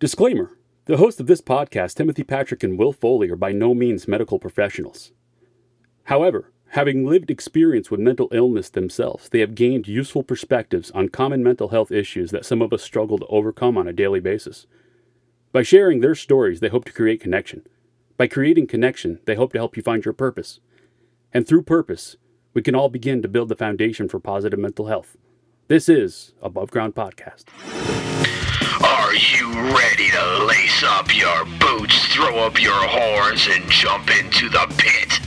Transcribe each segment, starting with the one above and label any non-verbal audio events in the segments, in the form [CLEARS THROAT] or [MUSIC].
Disclaimer The hosts of this podcast, Timothy Patrick and Will Foley, are by no means medical professionals. However, having lived experience with mental illness themselves, they have gained useful perspectives on common mental health issues that some of us struggle to overcome on a daily basis. By sharing their stories, they hope to create connection. By creating connection, they hope to help you find your purpose. And through purpose, we can all begin to build the foundation for positive mental health. This is Above Ground Podcast. Are you ready to lace up your boots, throw up your horns, and jump into the pit?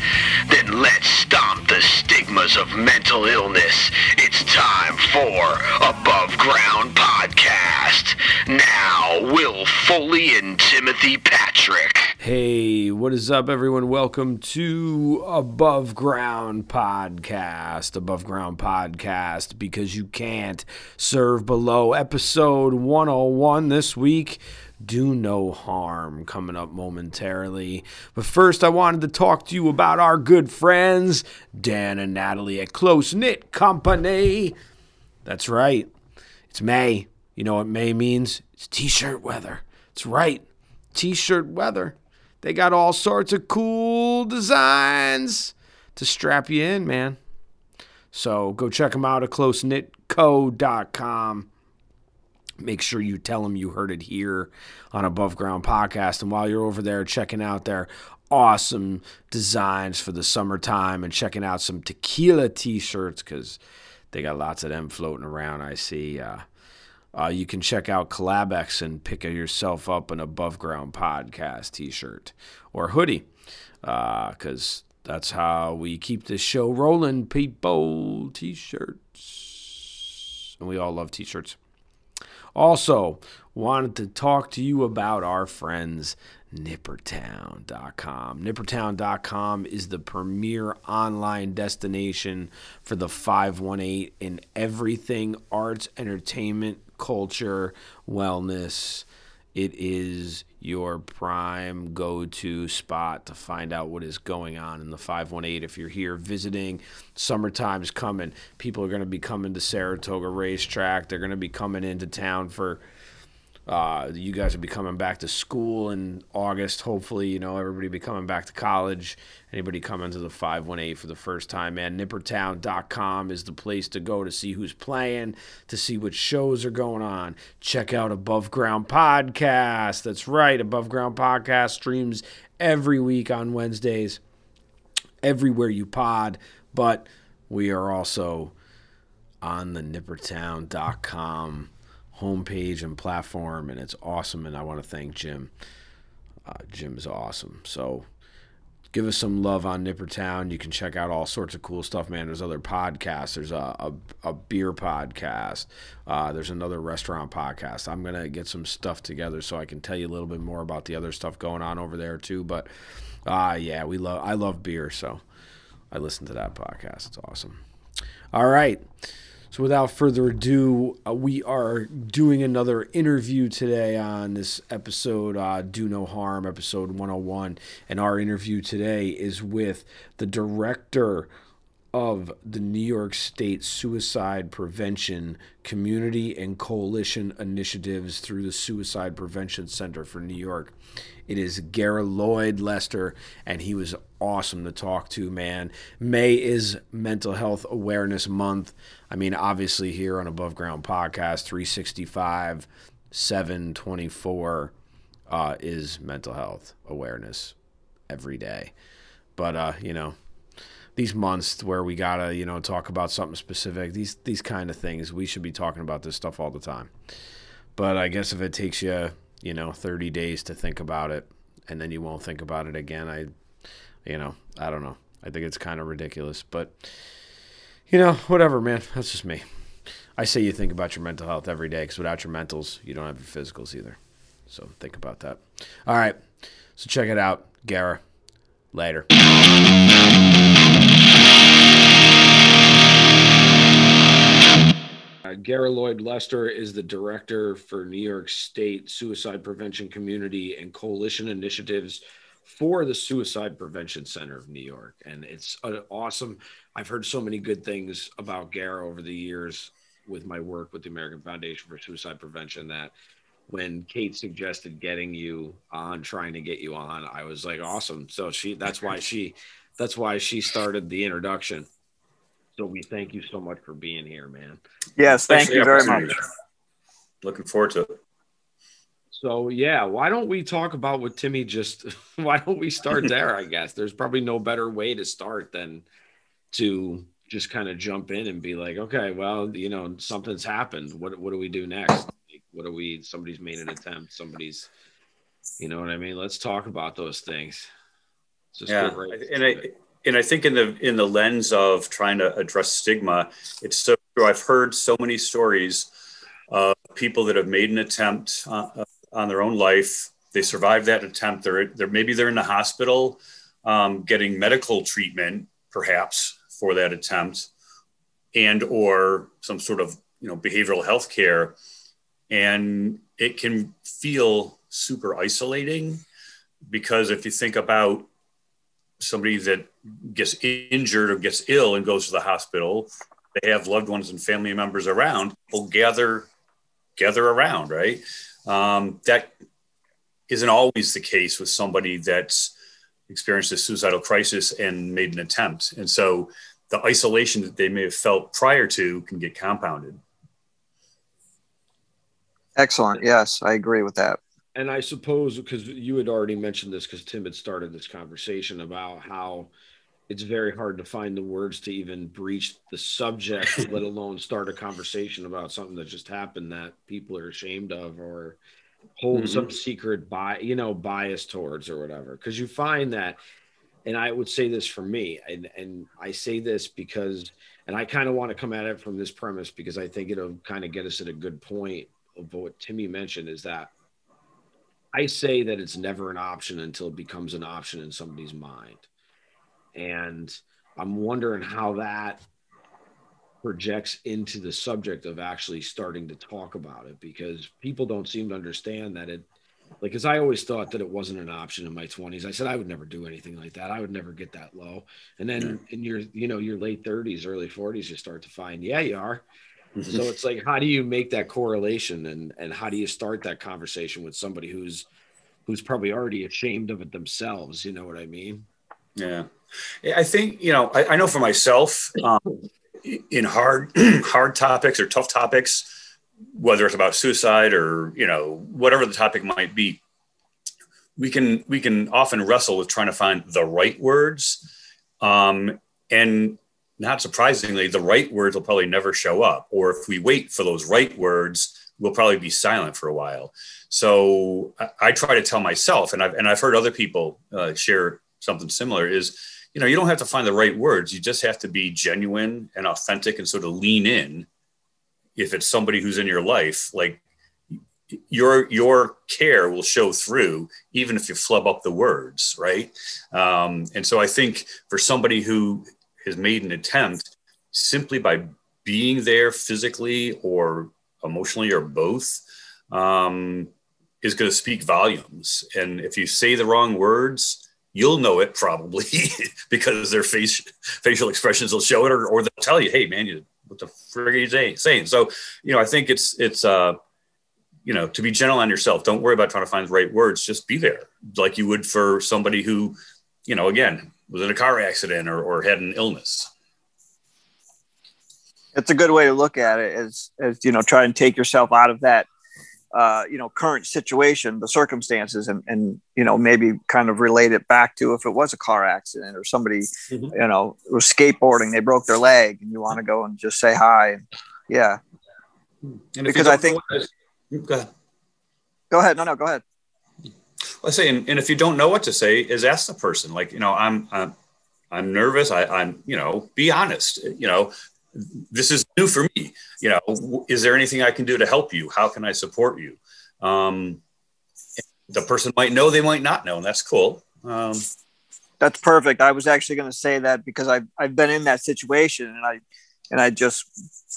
Then let's stomp the stigmas of mental illness. It's time for Above Ground Podcast. Now, Will Foley and Timothy Patrick. Hey, what is up, everyone? Welcome to Above Ground Podcast. Above Ground Podcast, because you can't serve below. Episode 101 this week. Do no harm coming up momentarily. But first, I wanted to talk to you about our good friends, Dan and Natalie at Close Knit Company. That's right, it's May. You know what May means? It's t shirt weather. It's right, t shirt weather. They got all sorts of cool designs to strap you in, man. So go check them out at closeknitco.com. Make sure you tell them you heard it here on Above Ground Podcast. And while you're over there checking out their awesome designs for the summertime and checking out some tequila t shirts, because they got lots of them floating around, I see. Uh, uh, you can check out Collabex and pick yourself up an Above Ground Podcast t shirt or hoodie because uh, that's how we keep this show rolling, people. T shirts. And we all love t shirts. Also, wanted to talk to you about our friends nippertown.com. Nippertown.com is the premier online destination for the 518 in everything arts, entertainment, culture, wellness. It is your prime go to spot to find out what is going on in the 518. If you're here visiting, summertime's coming. People are going to be coming to Saratoga Racetrack. They're going to be coming into town for uh, you guys will be coming back to school in August. Hopefully, you know, everybody be coming back to college. Anybody coming to the 518 for the first time, man, nippertown.com is the place to go to see who's playing, to see what shows are going on. Check out Above Ground Podcast. That's right. Above Ground Podcast streams every week on Wednesdays, everywhere you pod. But we are also on the nippertown.com homepage and platform, and it's awesome. And I want to thank Jim. Uh, Jim's awesome. So give us some love on Nippertown. You can check out all sorts of cool stuff, man. There's other podcasts. There's a, a, a beer podcast. Uh, there's another restaurant podcast. I'm gonna get some stuff together so I can tell you a little bit more about the other stuff going on over there too. But uh, yeah, we love I love beer, so I listen to that podcast. It's awesome. All right. So, without further ado, uh, we are doing another interview today on this episode, uh, Do No Harm, episode 101. And our interview today is with the director of the New York State Suicide Prevention Community and Coalition Initiatives through the Suicide Prevention Center for New York. It is Garra Lloyd Lester, and he was awesome to talk to, man. May is Mental Health Awareness Month. I mean, obviously, here on Above Ground Podcast, 365, 724 uh, is mental health awareness every day. But, uh, you know, these months where we gotta, you know, talk about something specific, these these kind of things, we should be talking about this stuff all the time. But I guess if it takes you, you know, 30 days to think about it and then you won't think about it again, I you know, I don't know. I think it's kind of ridiculous, but you know, whatever, man. That's just me. I say you think about your mental health every day because without your mentals, you don't have your physicals either. So think about that. All right. So check it out, Garra. Later. Uh, Garra Lloyd Lester is the director for New York State Suicide Prevention Community and Coalition Initiatives for the Suicide Prevention Center of New York. And it's awesome. I've heard so many good things about Garra over the years with my work with the American Foundation for Suicide Prevention that when Kate suggested getting you on, trying to get you on, I was like, awesome. So she, that's why she, that's why she started the introduction. So we thank you so much for being here, man. Yes, thank you very much. Looking forward to it. So yeah, why don't we talk about what Timmy just? [LAUGHS] Why don't we start there? I guess there's probably no better way to start than to just kind of jump in and be like, okay, well, you know, something's happened. What what do we do next? What do we? Somebody's made an attempt. Somebody's, you know what I mean? Let's talk about those things. yeah, right and I and I think in the in the lens of trying to address stigma, it's so true. I've heard so many stories of people that have made an attempt uh, on their own life. They survived that attempt. They're, they're maybe they're in the hospital um, getting medical treatment, perhaps for that attempt, and or some sort of you know behavioral health care, and it can feel super isolating because if you think about somebody that gets injured or gets ill and goes to the hospital, they have loved ones and family members around. Will gather gather around, right? Um, that isn't always the case with somebody that's experienced a suicidal crisis and made an attempt. And so the isolation that they may have felt prior to can get compounded. Excellent. Yes, I agree with that. And I suppose because you had already mentioned this, because Tim had started this conversation about how it's very hard to find the words to even breach the subject, [LAUGHS] let alone start a conversation about something that just happened that people are ashamed of or hold mm-hmm. some secret by you know bias towards or whatever. Because you find that, and I would say this for me, and and I say this because, and I kind of want to come at it from this premise because I think it'll kind of get us at a good point of what Timmy mentioned is that I say that it's never an option until it becomes an option in somebody's mind and I'm wondering how that projects into the subject of actually starting to talk about it because people don't seem to understand that it like because i always thought that it wasn't an option in my 20s i said i would never do anything like that. I would never get that low. And then in your you know your late 30s early 40s you start to find yeah you are. [LAUGHS] So it's like how do you make that correlation and and how do you start that conversation with somebody who's who's probably already ashamed of it themselves? You know what i mean? Yeah I think you know. I, I know for myself, um, in hard [CLEARS THROAT] hard topics or tough topics, whether it's about suicide or you know whatever the topic might be, we can we can often wrestle with trying to find the right words, um, and not surprisingly, the right words will probably never show up. Or if we wait for those right words, we'll probably be silent for a while. So I, I try to tell myself, and I've and I've heard other people uh, share something similar is you know you don't have to find the right words. You just have to be genuine and authentic and sort of lean in if it's somebody who's in your life like your your care will show through even if you flub up the words right? Um, and so i think for somebody who has made an attempt simply by being there physically or emotionally or both um, is going to speak volumes. And if you say the wrong words you'll know it probably [LAUGHS] because their face facial expressions will show it or, or they'll tell you hey man you what the frig are you saying? So you know i think it's it's uh you know to be gentle on yourself don't worry about trying to find the right words just be there like you would for somebody who you know again was in a car accident or, or had an illness. It's a good way to look at it as as you know try and take yourself out of that uh, you know current situation the circumstances and, and you know maybe kind of relate it back to if it was a car accident or somebody mm-hmm. you know was skateboarding they broke their leg and you want to go and just say hi. Yeah. And because i think go ahead. Go ahead. No no go ahead. Let's say and, and, if you don't know what to say is ask the person. Like you know i'm i'm, I'm nervous. I, i'm you know be honest you know this is new for me. You know, is there anything I can do to help you? How can I support you? Um, the person might know, they might not know, and that's cool. Um, that's perfect. I was actually going to say that because I've, I've been in that situation and I, and I just,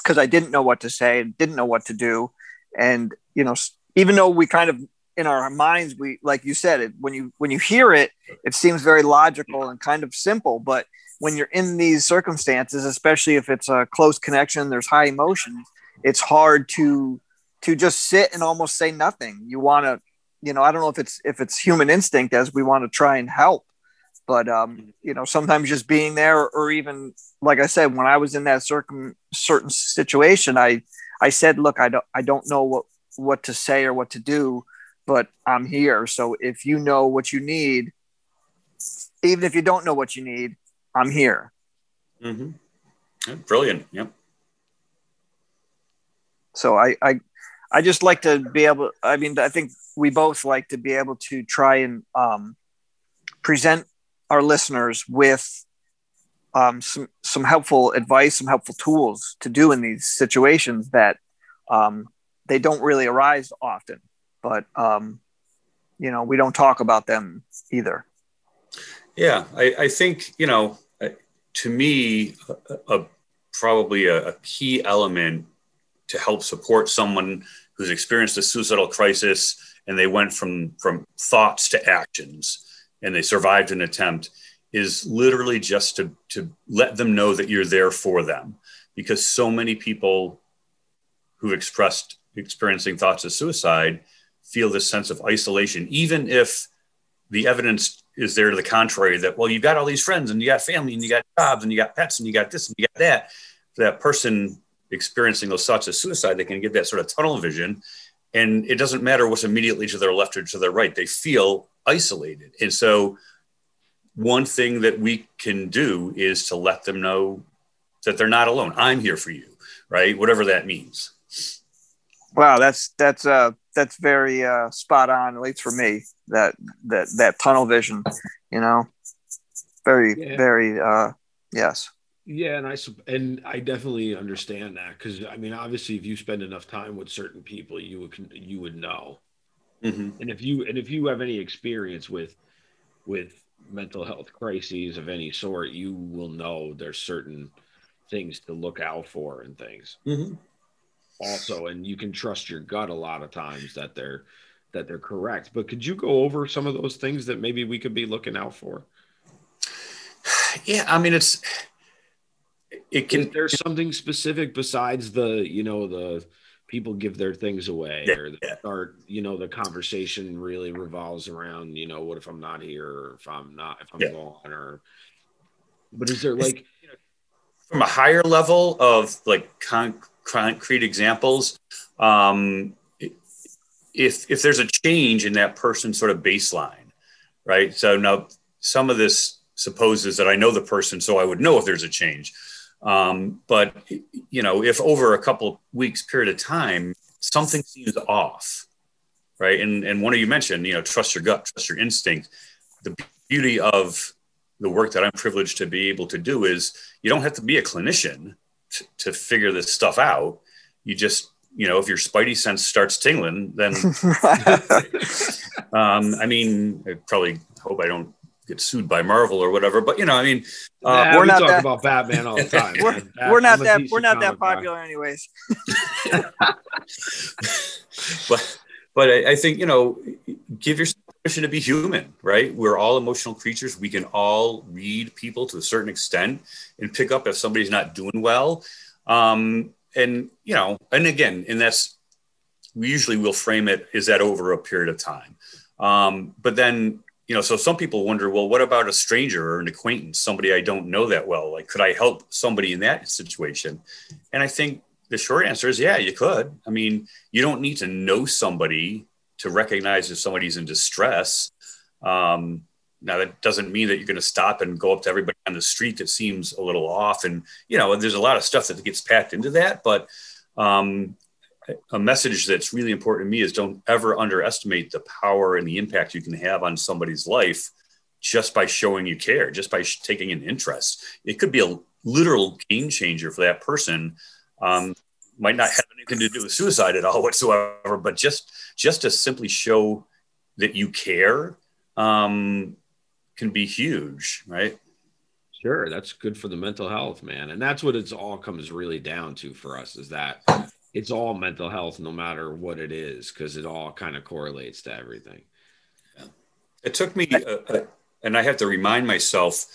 cause I didn't know what to say and didn't know what to do. And, you know, even though we kind of, in our minds, we, like you said, it, when you, when you hear it, it seems very logical and kind of simple, but when you're in these circumstances, especially if it's a close connection, there's high emotions, it's hard to to just sit and almost say nothing. You want to, you know, I don't know if it's if it's human instinct as we want to try and help, but um, you know, sometimes just being there, or even like I said, when I was in that certain certain situation, I I said, look, I don't I don't know what what to say or what to do, but I'm here. So if you know what you need, even if you don't know what you need, I'm here. Mm-hmm. Yeah, brilliant. Yep. So I, I, I just like to be able. I mean, I think we both like to be able to try and um, present our listeners with um, some some helpful advice, some helpful tools to do in these situations that um, they don't really arise often. But um, you know, we don't talk about them either. Yeah, I, I think you know, to me, a, a probably a, a key element to help support someone who's experienced a suicidal crisis and they went from from thoughts to actions and they survived an attempt is literally just to to let them know that you're there for them. Because so many people who've expressed experiencing thoughts of suicide feel this sense of isolation even if the evidence is there to the contrary that well you've got all these friends and you got family and you got jobs and you got pets and you got this and you got that that person experiencing those thoughts of suicide, they can get that sort of tunnel vision. And it doesn't matter what's immediately to their left or to their right, they feel isolated. And so, one thing that we can do is to let them know that they're not alone. I'm here for you, right? Whatever that means. Wow, that's that's uh that's very uh spot on, at least for me. That that that tunnel vision, you know, very yeah. very uh yes. Yeah, and I and I definitely understand that because I mean, obviously, if you spend enough time with certain people, you would you would know. Mm-hmm. And if you and if you have any experience with with mental health crises of any sort, you will know there's certain things to look out for and things. Mm-hmm. Also, [LAUGHS] and you can trust your gut a lot of times that they're that they're correct. But could you go over some of those things that maybe we could be looking out for? Yeah, I mean, it's it can. Is there something specific besides the you know the people give their things away yeah, or yeah. start you know the conversation really revolves around you know what if i'm not here or if i'm not if i'm yeah. gone or but is there like from a higher level of like concrete examples um if if there's a change in that person's sort of baseline right so now some of this supposes that i know the person so i would know if there's a change um, but you know, if over a couple weeks period of time, something seems off, right? And and one of you mentioned, you know, trust your gut, trust your instinct. The beauty of the work that I'm privileged to be able to do is you don't have to be a clinician to, to figure this stuff out. You just, you know, if your spidey sense starts tingling, then [LAUGHS] um, I mean, I probably hope I don't get sued by Marvel or whatever. But you know, I mean, uh, we're we not talk that, about Batman all the [LAUGHS] time. we're, we're not that we're not that popular, guy. anyways. [LAUGHS] but but I, I, think you know, give yourself permission to be human, right? We're all emotional creatures. We can all read people to a certain extent and pick up if somebody's not doing well. Um, and you know, and again, and that's we usually will frame it is that over a period of time. Um, but then you know, so some people wonder, well, what about a stranger or an acquaintance, somebody I don't know that well? Like, could I help somebody in that situation? And I think the short answer is, yeah, you could. I mean, you don't need to know somebody to recognize if somebody's in distress. Um, now that doesn't mean that you're going to stop and go up to everybody on the street that seems a little off. And, you know, there's a lot of stuff that gets packed into that, but um, a message that's really important to me is don't ever underestimate the power and the impact you can have on somebody's life just by showing you care, just by taking an interest. It could be a literal game changer for that person. Um, might not have anything to do with suicide at all whatsoever, but just just to simply show that you care um, can be huge, right? Sure, that's good for the mental health, man, and that's what it's all comes really down to for us is that it's all mental health no matter what it is because it all kind of correlates to everything yeah. it took me uh, uh, and i have to remind myself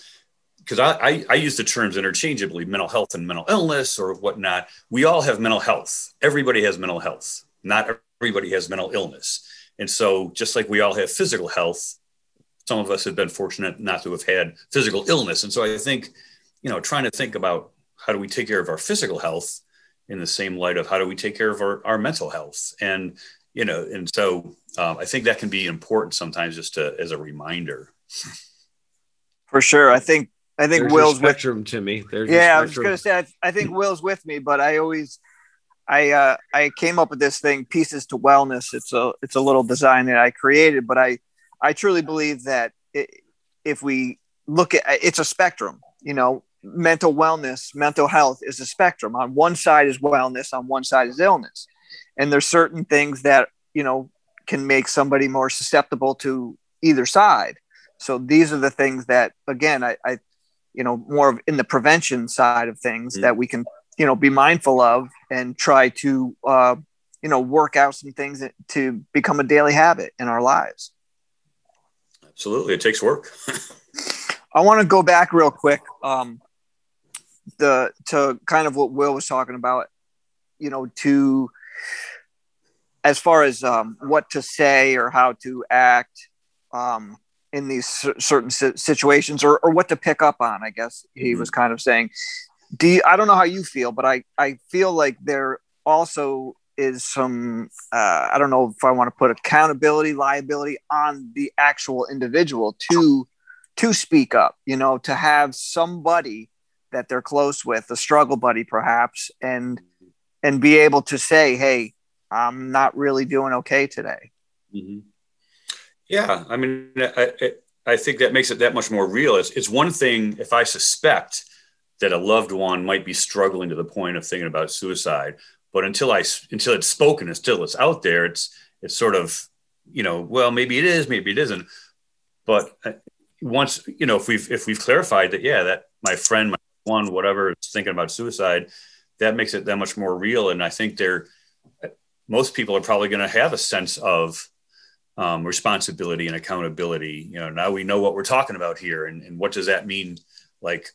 because I, I, I, use the terms interchangeably mental health and mental illness or whatnot we all have mental health everybody has mental health not everybody has mental illness. And so, just like we all have physical health, some of us have been fortunate not to have had physical illness. And so, I think, you know, trying to think about how do we take care of our physical health in the same light of how do we take care of our, our mental health and you know and so um, i think that can be important sometimes just to as a reminder for sure i think i think There's will's with spectrum to me. There's yeah i was spectrum. gonna say I, I think will's with me but i always i uh i came up with this thing pieces to wellness. It's a it's a little design that i created but i i truly believe that it, if we look at it's a spectrum you know? Mental wellness mental health is a spectrum. On one side is wellness on one side is illness. And there's certain things that you know can make somebody more susceptible to either side. So these are the things that again i, I you know more of in the prevention side of things Mhm. that we can you know be mindful of and try to uh, you know work out some things that, to become a daily habit in our lives absolutely it takes work [LAUGHS] I want to go back real quick. Um, the to kind of what Will was talking about, you know, to as far as um, what to say or how to act um, in these cer- certain si- situations, or, or what to pick up on. I guess he Mhm. was kind of saying. Do you, I don't know how you feel, but I I feel like there also is some uh, I don't know if I want to put accountability liability on the actual individual to to speak up, you know, to have somebody that they're close with, a struggle buddy perhaps, and and be able to say, "Hey, I'm not really doing okay today." Mhm. Yeah, I mean, I, I, I think that makes it that much more real. It's, it's one thing if I suspect that a loved one might be struggling to the point of thinking about suicide, but until I until it's spoken, until it's out there, it's it's sort of you know, well, maybe it is, maybe it isn't. But uh, once you know, if we've if we've clarified that, yeah, that my friend, my one, whatever, is thinking about suicide, that makes it that much more real. And I think they're most people are probably going to have a sense of um, responsibility and accountability. You know, now we know what we're talking about here, and, and what does that mean? Like,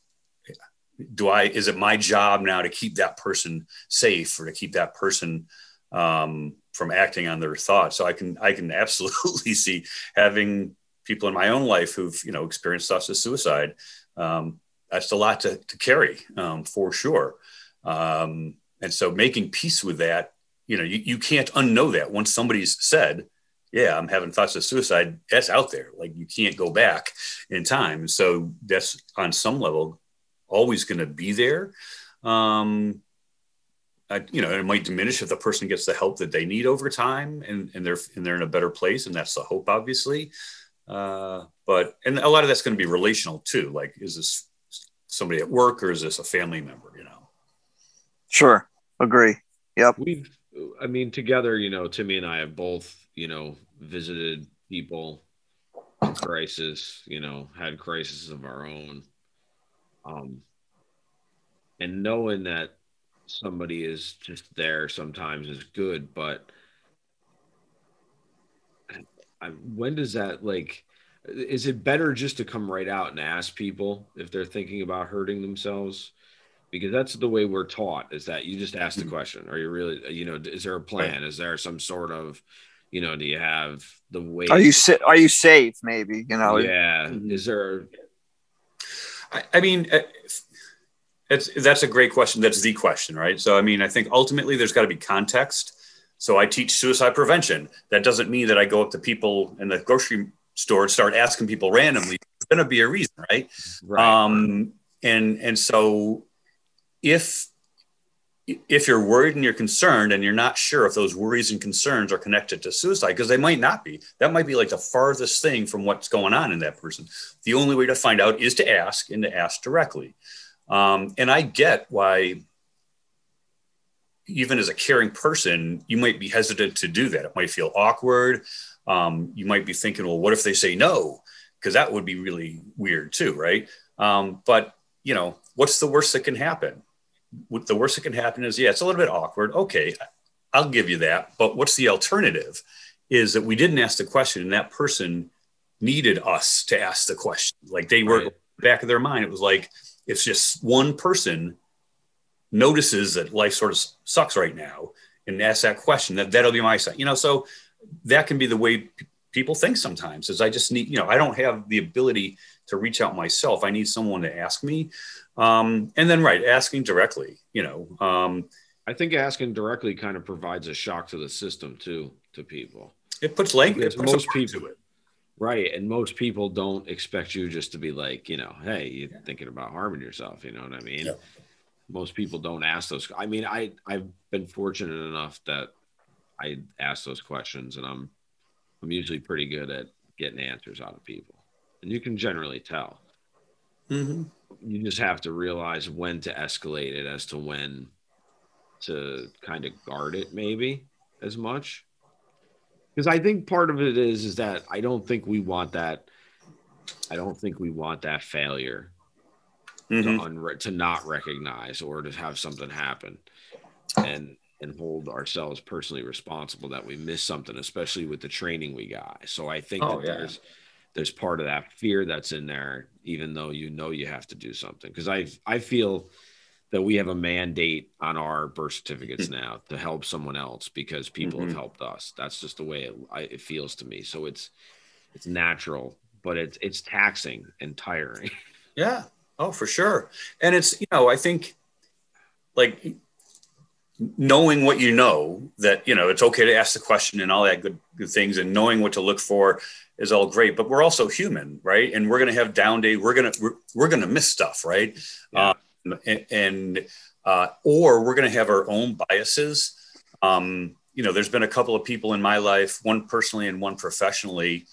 do I is it my job now to keep that person safe or to keep that person um, from acting on their thoughts? So I can I can [LAUGHS] absolutely see having people in my own life who've you know experienced thoughts of suicide. Um, that's a lot to, to carry um, for sure. Um, and so making peace with that, you know, you, you can't unknow that once somebody's said, yeah, I'm having thoughts of suicide. That's out there. Like you can't go back in time. So that's on some level always going to be there. Um, I, you know, it might diminish if the person gets the help that they need over time and, and they're, and they're in a better place. And that's the hope, obviously. Uh, but, and a lot of that's going to be relational too. Like, is this somebody at work or is this a family member, you know? Sure, agree. Yep. We've, I mean, together, you know, Timmy and I have both, you know, visited people in crisis, you know, had crises of our own. Um, and knowing that somebody is just there sometimes is good, but I, when does that like? Is it better just to come right out and ask people if they're thinking about hurting themselves? Because that's the way we're taught is that you just ask the question. Are you really, you know, is there a plan? Is there some sort of, you know, do you have the way? Are you sa- are you safe? Maybe you know. yeah. Mhm. Is there, I, I mean, uh, it's, that's a great question. That's the question, right? So, I mean, I think ultimately there's got to be context. So, I teach suicide prevention. That doesn't mean that I go up to people in the grocery store and start asking people randomly. There's going to be a reason, right? right. Um, and and so, if if you're worried and you're concerned and you're not sure if those worries and concerns are connected to suicide because they might not be. That might be like the farthest thing from what's going on in that person. The only way to find out is to ask and to ask directly. Um, and i get why even as a caring person you might be hesitant to do that. It might feel awkward. Um, you might be thinking well what if they say no? Because that would be really weird too right? Um, but you know what's the worst that can happen the worst that can happen is yeah it's a little bit awkward okay i'll give you that but what's the alternative is that we didn't ask the question and that person needed us to ask the question like they were Right. back of their mind it was like it's just one person notices that life sort of sucks right now and asks that question. That that'll be my side. You know, so that can be the way people think sometimes. Is I just need, you know, I don't have the ability to reach out myself. I need someone to ask me, um, and then right, asking directly. You know, um, I think asking directly kind of provides a shock to the system too, to people. it puts language. It puts most people- to it. Right. And most people don't expect you just to be like, you know, hey, you're thinking about harming yourself. You know what I mean? Yeah. Most people don't ask those. I mean, I, I've been fortunate enough that I ask those questions and I'm, I'm usually pretty good at getting answers out of people. And you can generally tell. Mm-hmm. You just have to realize when to escalate it as to when to kind of guard it, maybe as much because I think part of it is is that I don't think we want that. I don't think we want that failure Mhm. to unre- to not recognize or to have something happen, and and hold ourselves personally responsible that we miss something, especially with the training we got. So I think Oh, that yeah. there's there's part of that fear that's in there, even though you know you have to do something. Because I I feel that we have a mandate on our birth certificates now to help someone else because people Mhm. have helped us. That's just the way it, it feels to me. So it's it's natural, but it's it's taxing and tiring. [LAUGHS] Yeah. Oh, for sure. And it's, you know, I think like knowing what you know that, you know, it's okay to ask the question and all that good, good things and knowing what to look for is all great, but we're also human, right? And we're going to have down day. We're going to, we're, we're going to miss stuff, right? Yeah. Um, and, and uh, or we're going to have our own biases. Um, you know, there's been a couple of people in my life, one personally and one professionally,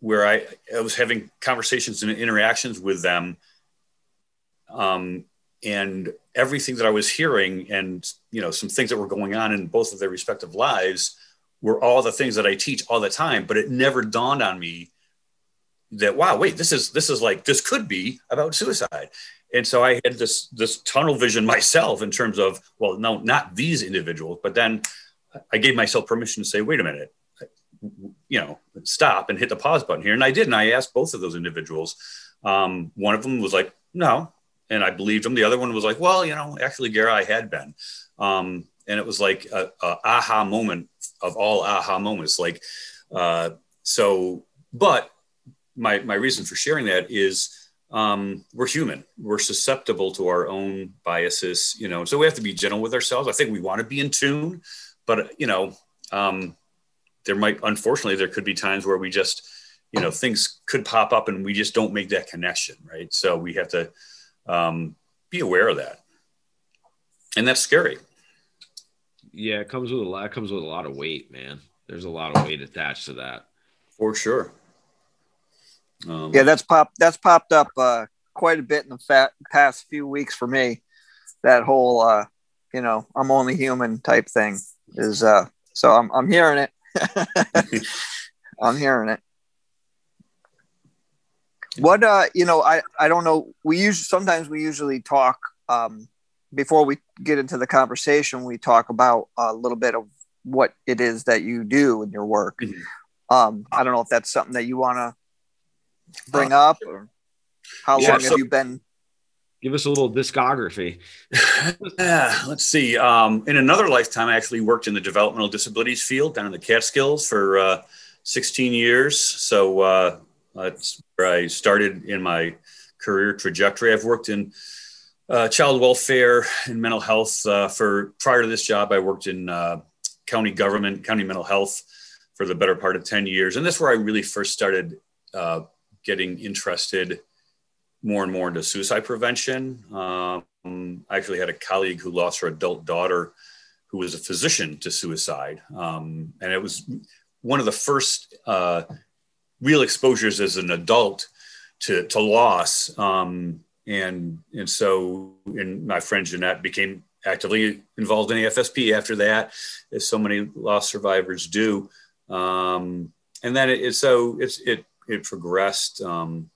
where I, I was having conversations and interactions with them. Um, and everything that I was hearing and, you know, some things that were going on in both of their respective lives were all the things that I teach all the time, but it never dawned on me that, wow, wait, this is, this is like, this could be about suicide. And so I had this, this tunnel vision [LAUGHS] myself in terms of, well, no, not these individuals, but then I gave myself permission to say, wait a minute, you know, stop and hit the pause button here. And I did. And I asked both of those individuals. Um, one of them was like, no. And I believed him. The other one was like, well, you know, actually, Garra, I had been. Um, and it was like a, a aha moment of all aha moments. Like, uh, so, but my, my reason for sharing that is um, we're human. We're susceptible to our own biases, you know, so we have to be gentle with ourselves. I think we want to be in tune, but, you know, um, there might unfortunately there could be times where we just you know things could pop up and we just don't make that connection right so we have to um, be aware of that and that's scary yeah, it comes with a lot. It comes with a lot of weight, man. There's a lot of weight attached to that. for sure um, Yeah, that's popped. That's popped up uh, quite a bit in the fat, past few weeks for me. That whole, uh, you know, I'm only human type thing is. Uh, so I'm I'm hearing it. [LAUGHS] I'm hearing it. What uh, you know, I I don't know. We usually sometimes we usually talk um, before we get into the conversation. We talk about a little bit of what it is that you do in your work. Mhm. Um, I don't know if that's something that you want to bring up or how Yeah, long so- have you been Give us a little discography. [LAUGHS] yeah, let's see. Um, in another lifetime, I actually worked in the developmental disabilities field down in the Catskills for uh, 16 years. So uh, that's where I started in my career trajectory. I've worked in uh, child welfare and mental health uh, for prior to this job. I worked in uh, county government, county mental health for the better part of 10 years. And that's where I really first started uh, getting interested more and more into suicide prevention. Um, I actually had a colleague who lost her adult daughter who was a physician to suicide. Um, and it was one of the first uh, real exposures as an adult to, to loss. Um, and, and so, and my friend Jeanette became actively involved in AFSP after that, as so many loss survivors do. Um, and then it, it so it's, it, it progressed um,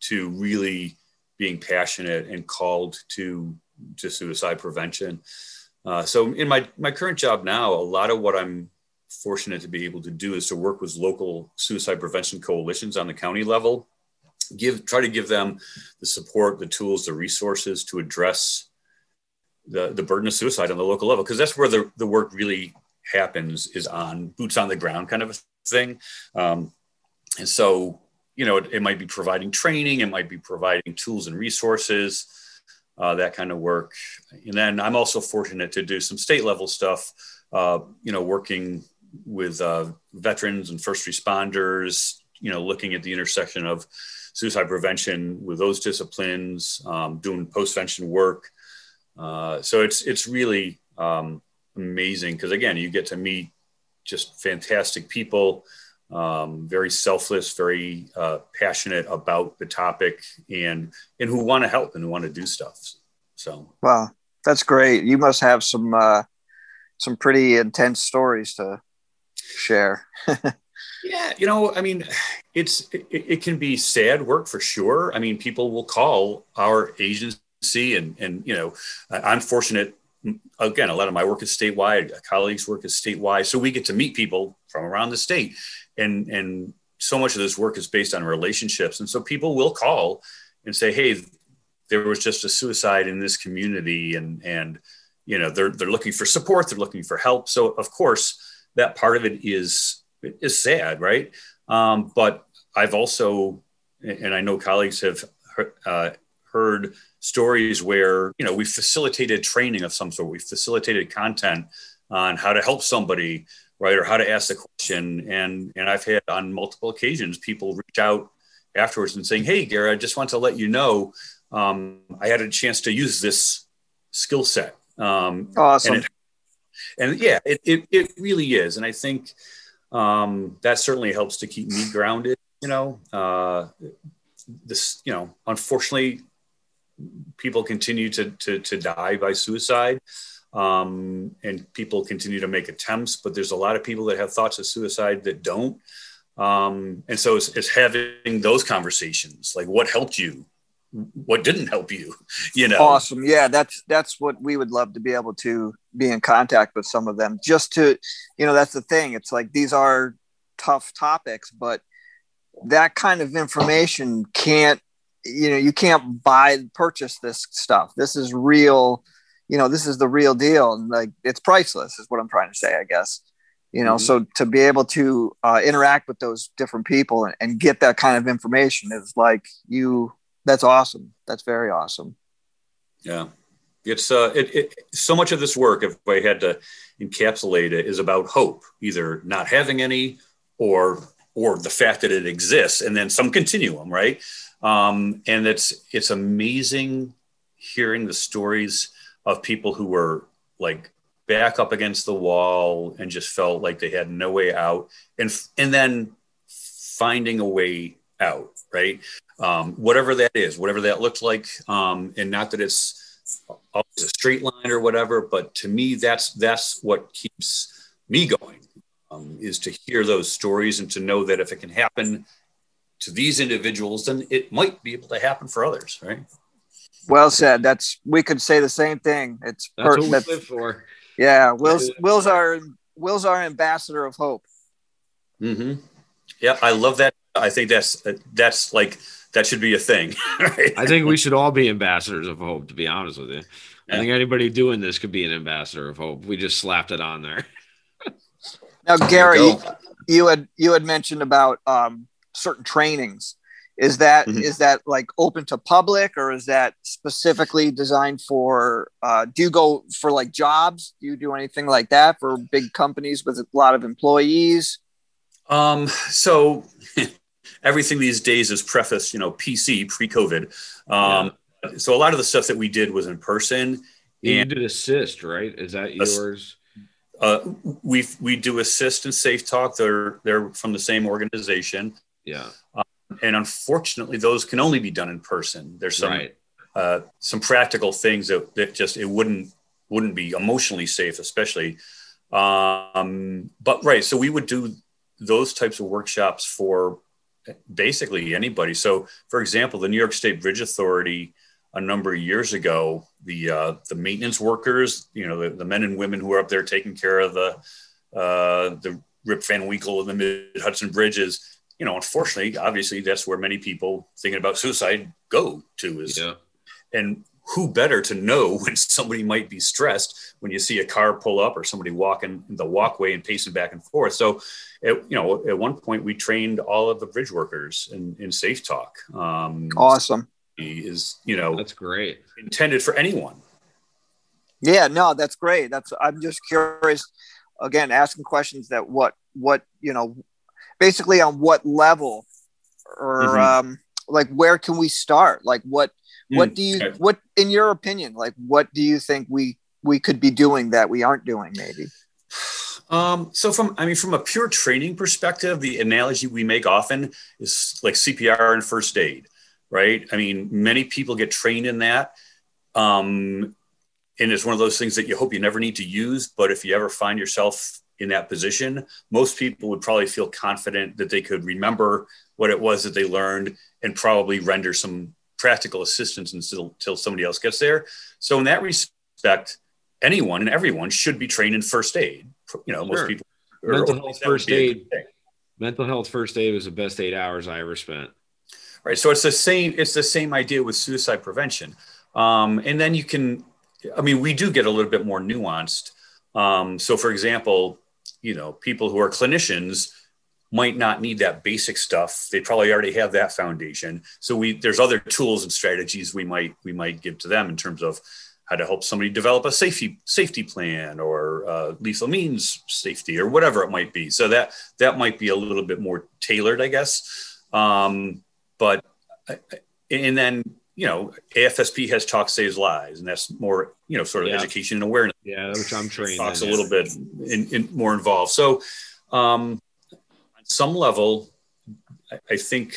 to really being passionate and called to to suicide prevention. Uh, so in my my current job now, a lot of what I'm fortunate to be able to do is to work with local suicide prevention coalitions on the county level, give try to give them the support, the tools, the resources to address the the burden of suicide on the local level because that's where the the work really happens is on boots on the ground kind of a thing. Um, and so you know it, it, might be providing training, it might be providing tools and resources. Uh, that kind of work, and then I'm also fortunate to do some state level stuff. Uh, you know, working with uh, veterans and first responders, you know, looking at the intersection of suicide prevention with those disciplines, um, doing postvention work. Uh, so it's it's really um, amazing because again, you get to meet just fantastic people, um, very selfless, very uh, passionate about the topic, and and who want to help and want to do stuff. So wow, that's great. You must have some uh, some pretty intense stories to share. yeah, you know, I mean, it's it, it, can be sad work for sure. I mean, people will call our agency, and and you know, I'm fortunate. Again, a lot of my work is statewide. Colleagues' work is statewide, so we get to meet people from around the state, and and so much of this work is based on relationships, and so people will call and say, "Hey, there was just a suicide in this community," and and you know, they're they're looking for support, they're looking for help. So of course that part of it is is sad, right? Um, but I've also, and I know colleagues have uh, heard stories where you know we facilitated training of some sort, we facilitated content on how to help somebody, right, or how to ask the question, and and I've had on multiple occasions people reach out afterwards and saying, "Hey, Gary, I just want to let you know um, I had a chance to use this skill set." Um, awesome. And it, and yeah, it, it, it really is. And I think um, that certainly helps to keep me grounded. You know, uh, this, you know, unfortunately, people continue to, to, to die by suicide. Um, and people continue to make attempts, but there's a lot of people that have thoughts of suicide that don't. Um, and so it's, it's having those conversations, like what helped you, what didn't help you [LAUGHS] you know? Awesome. Yeah that's that's what we would love to be able to be in contact with some of them. Just to you know that's the thing. It's like these are tough topics but that kind of information can't you know you can't buy purchase this stuff. This is real you know this is the real deal. And like it's priceless is what i'm trying to say i guess. You know mm-hmm. so to be able to uh, interact with those different people and, and get that kind of information is like you that's awesome. That's very awesome. Yeah. It's uh, it, it, so much of this work, if I had to encapsulate it, is about hope, either not having any or or the fact that it exists, and then some continuum, right? Um, and it's it's amazing hearing the stories of people who were like back up against the wall and just felt like they had no way out, and and then finding a way out, right? Um, whatever that is, whatever that looks like. Um, and not that it's always a straight line or whatever, but to me, that's that's what keeps me going. Um, is to hear those stories and to know that if it can happen to these individuals, then it might be able to happen for others, right? Well said. That's we could say the same thing. It's that's per- what we that's, live for. Yeah, Will's Will's our Will's our ambassador of hope. Mm-hmm. Yeah, I love that. I think that's that's like that should be a thing. [LAUGHS] Right? I think we should all be ambassadors of hope. To be honest with you, yeah. I think anybody doing this could be an ambassador of hope. We just slapped it on there. [LAUGHS] now, Gary, you, you, had you had mentioned about um, certain trainings. Is that mm-hmm. is that like open to public, or is that specifically designed for? Uh, do you go for like jobs? Do you do anything like that for big companies with a lot of employees? Um, so [LAUGHS] everything these days is prefaced, you know, PC pre-COVID. Um, yeah. So a lot of the stuff that we did was in person. You and, did ASIST, right? Is that yours? Uh, we we do ASIST and safeTALK. They're they're from the same organization. Yeah. Um, and unfortunately, those can only be done in person. There's some right. uh, some practical things that, that just it wouldn't wouldn't be emotionally safe, especially. Um, but right, so we would do those types of workshops for basically anybody. So, for example, the New York State Bridge Authority a number of years ago, the uh, the maintenance workers, you know, the, the, men and women who are up there taking care of the uh, the Rip Van Winkle and the Mid Hudson bridges, you know, unfortunately, obviously, that's where many people thinking about suicide go to is, yeah. and who better to know [LAUGHS] when somebody might be stressed when you see a car pull up or somebody walking in the walkway and pacing back and forth. So, at, you know, at one point we trained all of the bridge workers in, in safeTALK. Um, awesome. Is you know that's great intended for anyone. Yeah, no, that's great. That's I'm just curious. Again, asking questions that what what you know, basically on what level, or mm-hmm. um, like where can we start? Like what what mm, do you okay. what in your opinion like what do you think we we could be doing that we aren't doing maybe? Um, so from i mean from a pure training perspective the analogy we make often is like cpr and first aid right? I mean many people get trained in that. Um, and it's one of those things that you hope you never need to use but if you ever find yourself in that position most people would probably feel confident that they could remember what it was that they learned and probably render some practical assistance until, until somebody else gets there. So in that respect, anyone and everyone should be trained in first aid. You know, sure. most people. Mental health first aid. Mental health first aid was the best eight hours I ever spent. Right. So it's the same. It's the same idea with suicide prevention. Um, and then you can. I mean, we do get a little bit more nuanced. Um, so, for example, you know, people who are clinicians might not need that basic stuff. They probably already have that foundation. So we there's other tools and strategies we might we might give to them in terms of how to help somebody develop a safety safety plan or uh, lethal means safety or whatever it might be. So that that might be a little bit more tailored, I guess. Um, but and then you know AFSP has talk saves lives, and that's more you know sort of yeah. education and awareness. Yeah, which I'm trained. Talks in, a little bit in, in more involved. So um, some level, I think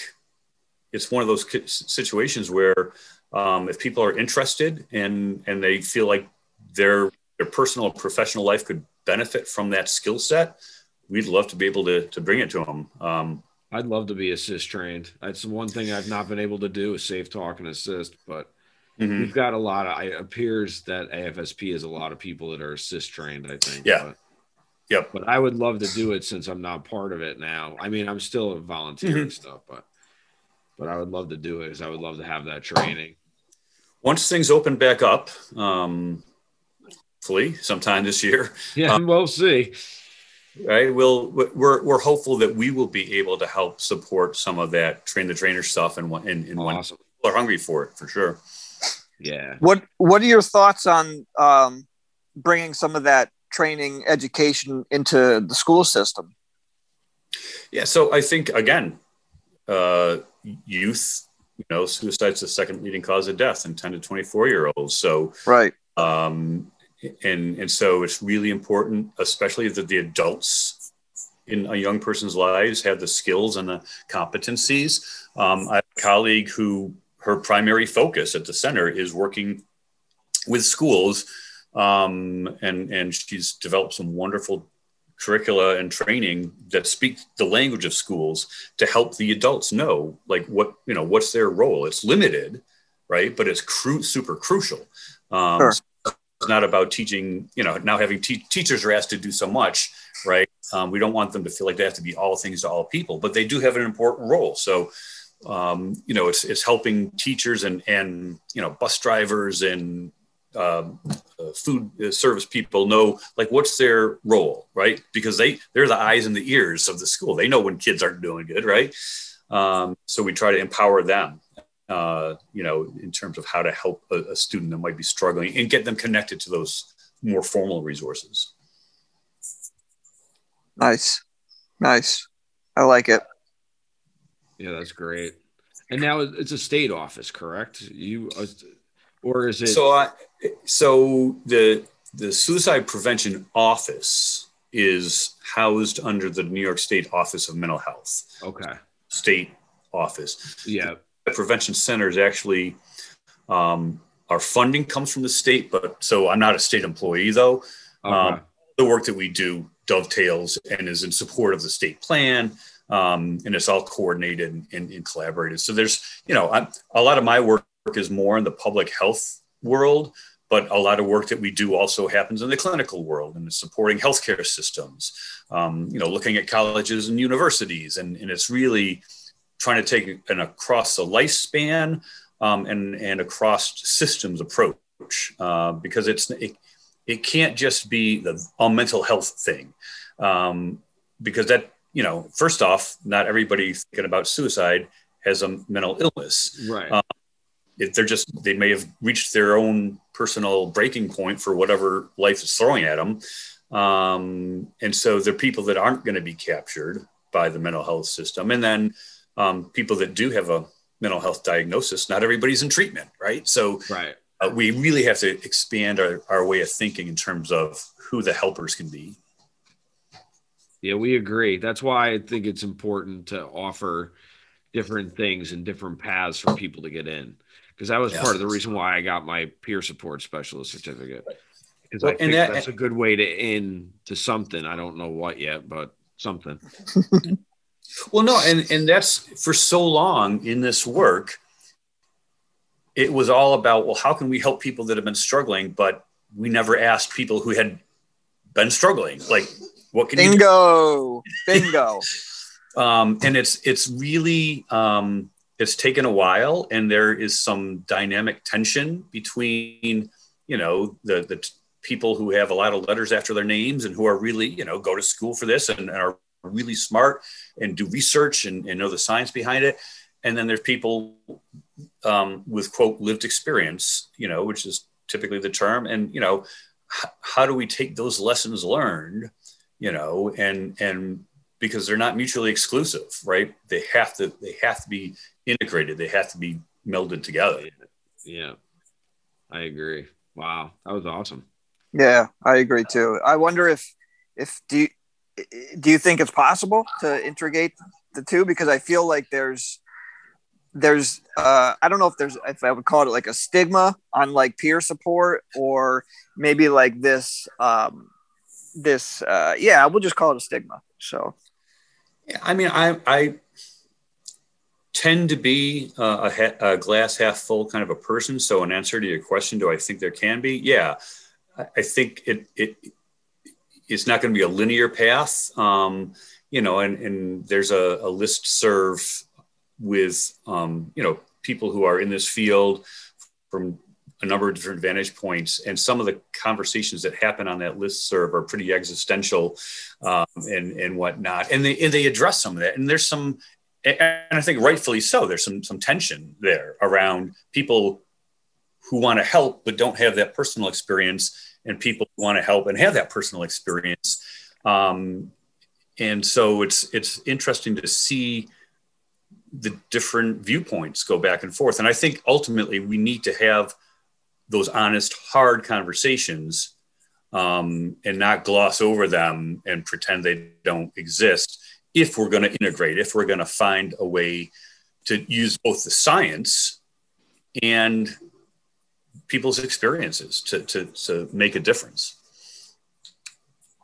it's one of those situations where um, if people are interested and and they feel like their their personal professional life could benefit from that skill set, we'd love to be able to to bring it to them. Um, I'd love to be ASIST trained. That's the one thing I've not been able to do is safeTALK and ASIST, but mm-hmm. we've got a lot of. It appears that AFSP has a lot of people that are ASIST trained. I think. Yeah. But, Yep. But I would love to do it since I'm not part of it now. I mean, I'm still a volunteer mm-hmm. and stuff, but but I would love to do it because I would love to have that training. Once things open back up, um, hopefully sometime this year. [LAUGHS] Yeah, um, we'll see. Right, we'll we're we're hopeful that we will be able to help support some of that train the trainer stuff and and, and awesome. when people are hungry for it for sure. Yeah. What What are your thoughts on um, bringing some of that training education into the school system? Yeah, so I think again, uh, youth, you know, suicide's the second leading cause of death in 10 to 24 year olds. So, right. Um, and, and so it's really important, especially that the adults in a young person's lives have the skills and the competencies. Um, I have a colleague who her primary focus at the center is working with schools um, and and she's developed some wonderful curricula and training that speak the language of schools to help the adults know like what you know what's their role. It's limited right? But it's cru- super crucial. Um, sure. so it's not about teaching you know now having te- teachers are asked to do so much right? Um, we don't want them to feel like they have to be all things to all people but they do have an important role. So um, you know it's, it's helping teachers and and you know bus drivers and um, uh, food uh, service people know like what's their role right? Because they they're the eyes and the ears of the school. They know when kids aren't doing good right? Um, so we try to empower them uh, you know in terms of how to help a, a, student that might be struggling and get them connected to those more formal resources. Nice. Nice. I like it. Yeah that's great. And now it's a state office correct? You uh, or is it so I, so the the suicide prevention office is housed under the New York State Office of Mental Health. Okay. State office. Yeah. The prevention center is actually um, our funding comes from the state, but so I'm not a state employee though. Okay. Um, the work that we do dovetails and is in support of the state plan. Um, and it's all coordinated and, and, and, collaborated. So there's, you know, I'm, a lot of my work is more in the public health world, but a lot of work that we do also happens in the clinical world and supporting healthcare systems. Um, you know, looking at colleges and universities, and, and it's really trying to take an across the lifespan um, and and across systems approach uh, because it's it, it can't just be the a mental health thing um, because that you know first off not everybody thinking about suicide has a mental illness Right. If they're just they may have reached their own personal breaking point for whatever life is throwing at them um, and so they're people that aren't going to be captured by the mental health system and then um, people that do have a mental health diagnosis not everybody's in treatment right so right. uh, we really have to expand our, our way of thinking in terms of who the helpers can be Yeah, we agree. That's why I think it's important to offer different things and different paths for people to get in. Because that was Yeah. part of the reason why I got my peer support specialist certificate. Because Well, I and think that- that's a good way to end to something. I don't know what yet, but something. [LAUGHS] Well, no, and and that's for so long in this work. It was all about well, how can we help people that have been struggling, but we never asked people who had been struggling, like what can you do? Bingo, bingo. [LAUGHS] Um, and it's it's really um, it's taken a while, and there is some dynamic tension between you know the the t- people who have a lot of letters after their names and who are really you know go to school for this and, and are really smart and do research and, and know the science behind it, and then there's people um, with quote lived experience, you know, which is typically the term, and you know h- how do we take those lessons learned, you know, and and because they're not mutually exclusive, right? They have to they have to be integrated. They have to be melded together. Yeah. I agree. Wow. That was awesome. Yeah, I agree too. I wonder if if do you, do you think it's possible to integrate the two because I feel like there's there's uh I don't know if there's if I would call it like a stigma on like peer support or maybe like this um this uh yeah, we'll just call it a stigma. So Yeah, I mean, I I tend to be uh, a, a glass half full kind of a person. So, in answer to your question, do I think there can be? Yeah, I, I think it it it's not going to be a linear path. Um, you know, and and there's a, a listserv with um, you know people who are in this field from a number of different vantage points and some of the conversations that happen on that listserv are pretty existential um, and and whatnot and they and they address some of that and there's some and I think rightfully so there's some some tension there around people who want to help but don't have that personal experience and people who want to help and have that personal experience. Um, and so it's it's interesting to see the different viewpoints go back and forth and I think ultimately we need to have those honest, hard conversations um, and not gloss over them and pretend they don't exist if we're going to integrate, if we're going to find a way to use both the science and people's experiences to, to, to make a difference.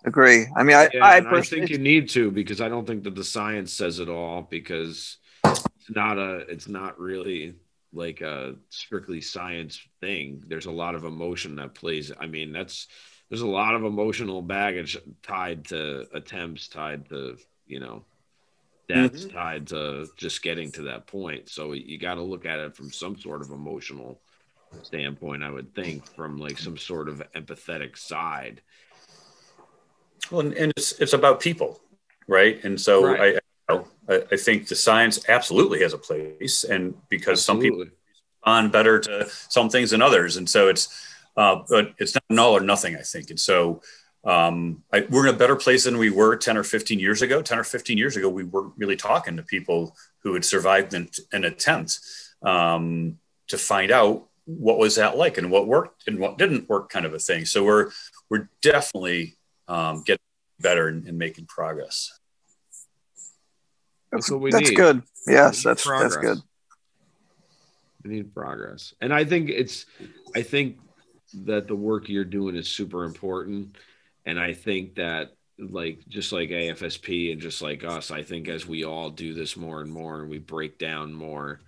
agree. I mean I Yeah, I and I personally think you need to because I don't think that the science says it all because it's not a it's not really like a strictly science thing. There's a lot of emotion that plays. I mean, that's there's a lot of emotional baggage tied to attempts, tied to you know deaths, mm-hmm. tied to just getting to that point. So you got to look at it from some sort of emotional standpoint. I would think from like some sort of empathetic side. Well, and, and it's, it's about people, right? And so Right. I, I, I think the science absolutely has a place and because some people respond better to some things than others. And so it's, uh, but it's not an all or nothing, I think. And so um, I, we're in a better place than we were 10 or 15 years ago. 10 or 15 years ago, we weren't really talking to people who had survived an, an attempt um, to find out what was that like and what worked and what didn't work kind of a thing. So we're, we're definitely um, getting better and, and making progress. That's what we that's need. good. Yes, that's that's good. We need progress. And I think it's I think that the work you're doing is super important. And I think that like just like AFSP and just like us, I think as we all do this more and more and we break down more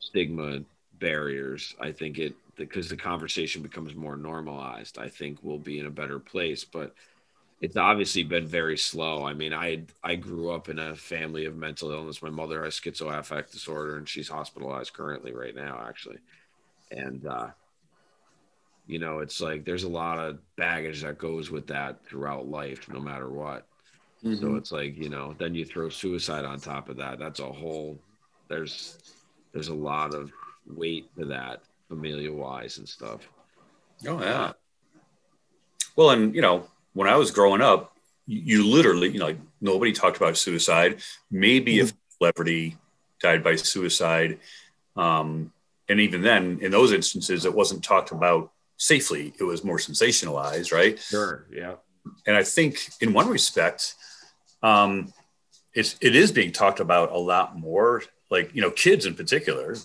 stigma barriers, I think it because the conversation becomes more normalized, I think we'll be in a better place. But it's obviously been very slow. I mean, I I grew up in a family of mental illness. My mother has schizoaffective disorder, and she's hospitalized currently right now, actually. And uh, you know, it's like there's a lot of baggage that goes with that throughout life, no matter what. Mm-hmm. So it's like you know, then you throw suicide on top of that. That's a whole. There's there's a lot of weight to that, familial wise and stuff. Oh yeah. Well, and you know, when I was growing up, you, literally, you know, like nobody talked about suicide. Maybe mm-hmm. if celebrity died by suicide, um, and even then, in those instances, it wasn't talked about safely. It was more sensationalized, right? Sure. Yeah. And I think, in one respect, um, it's it is being talked about a lot more. Like you know, kids in particular,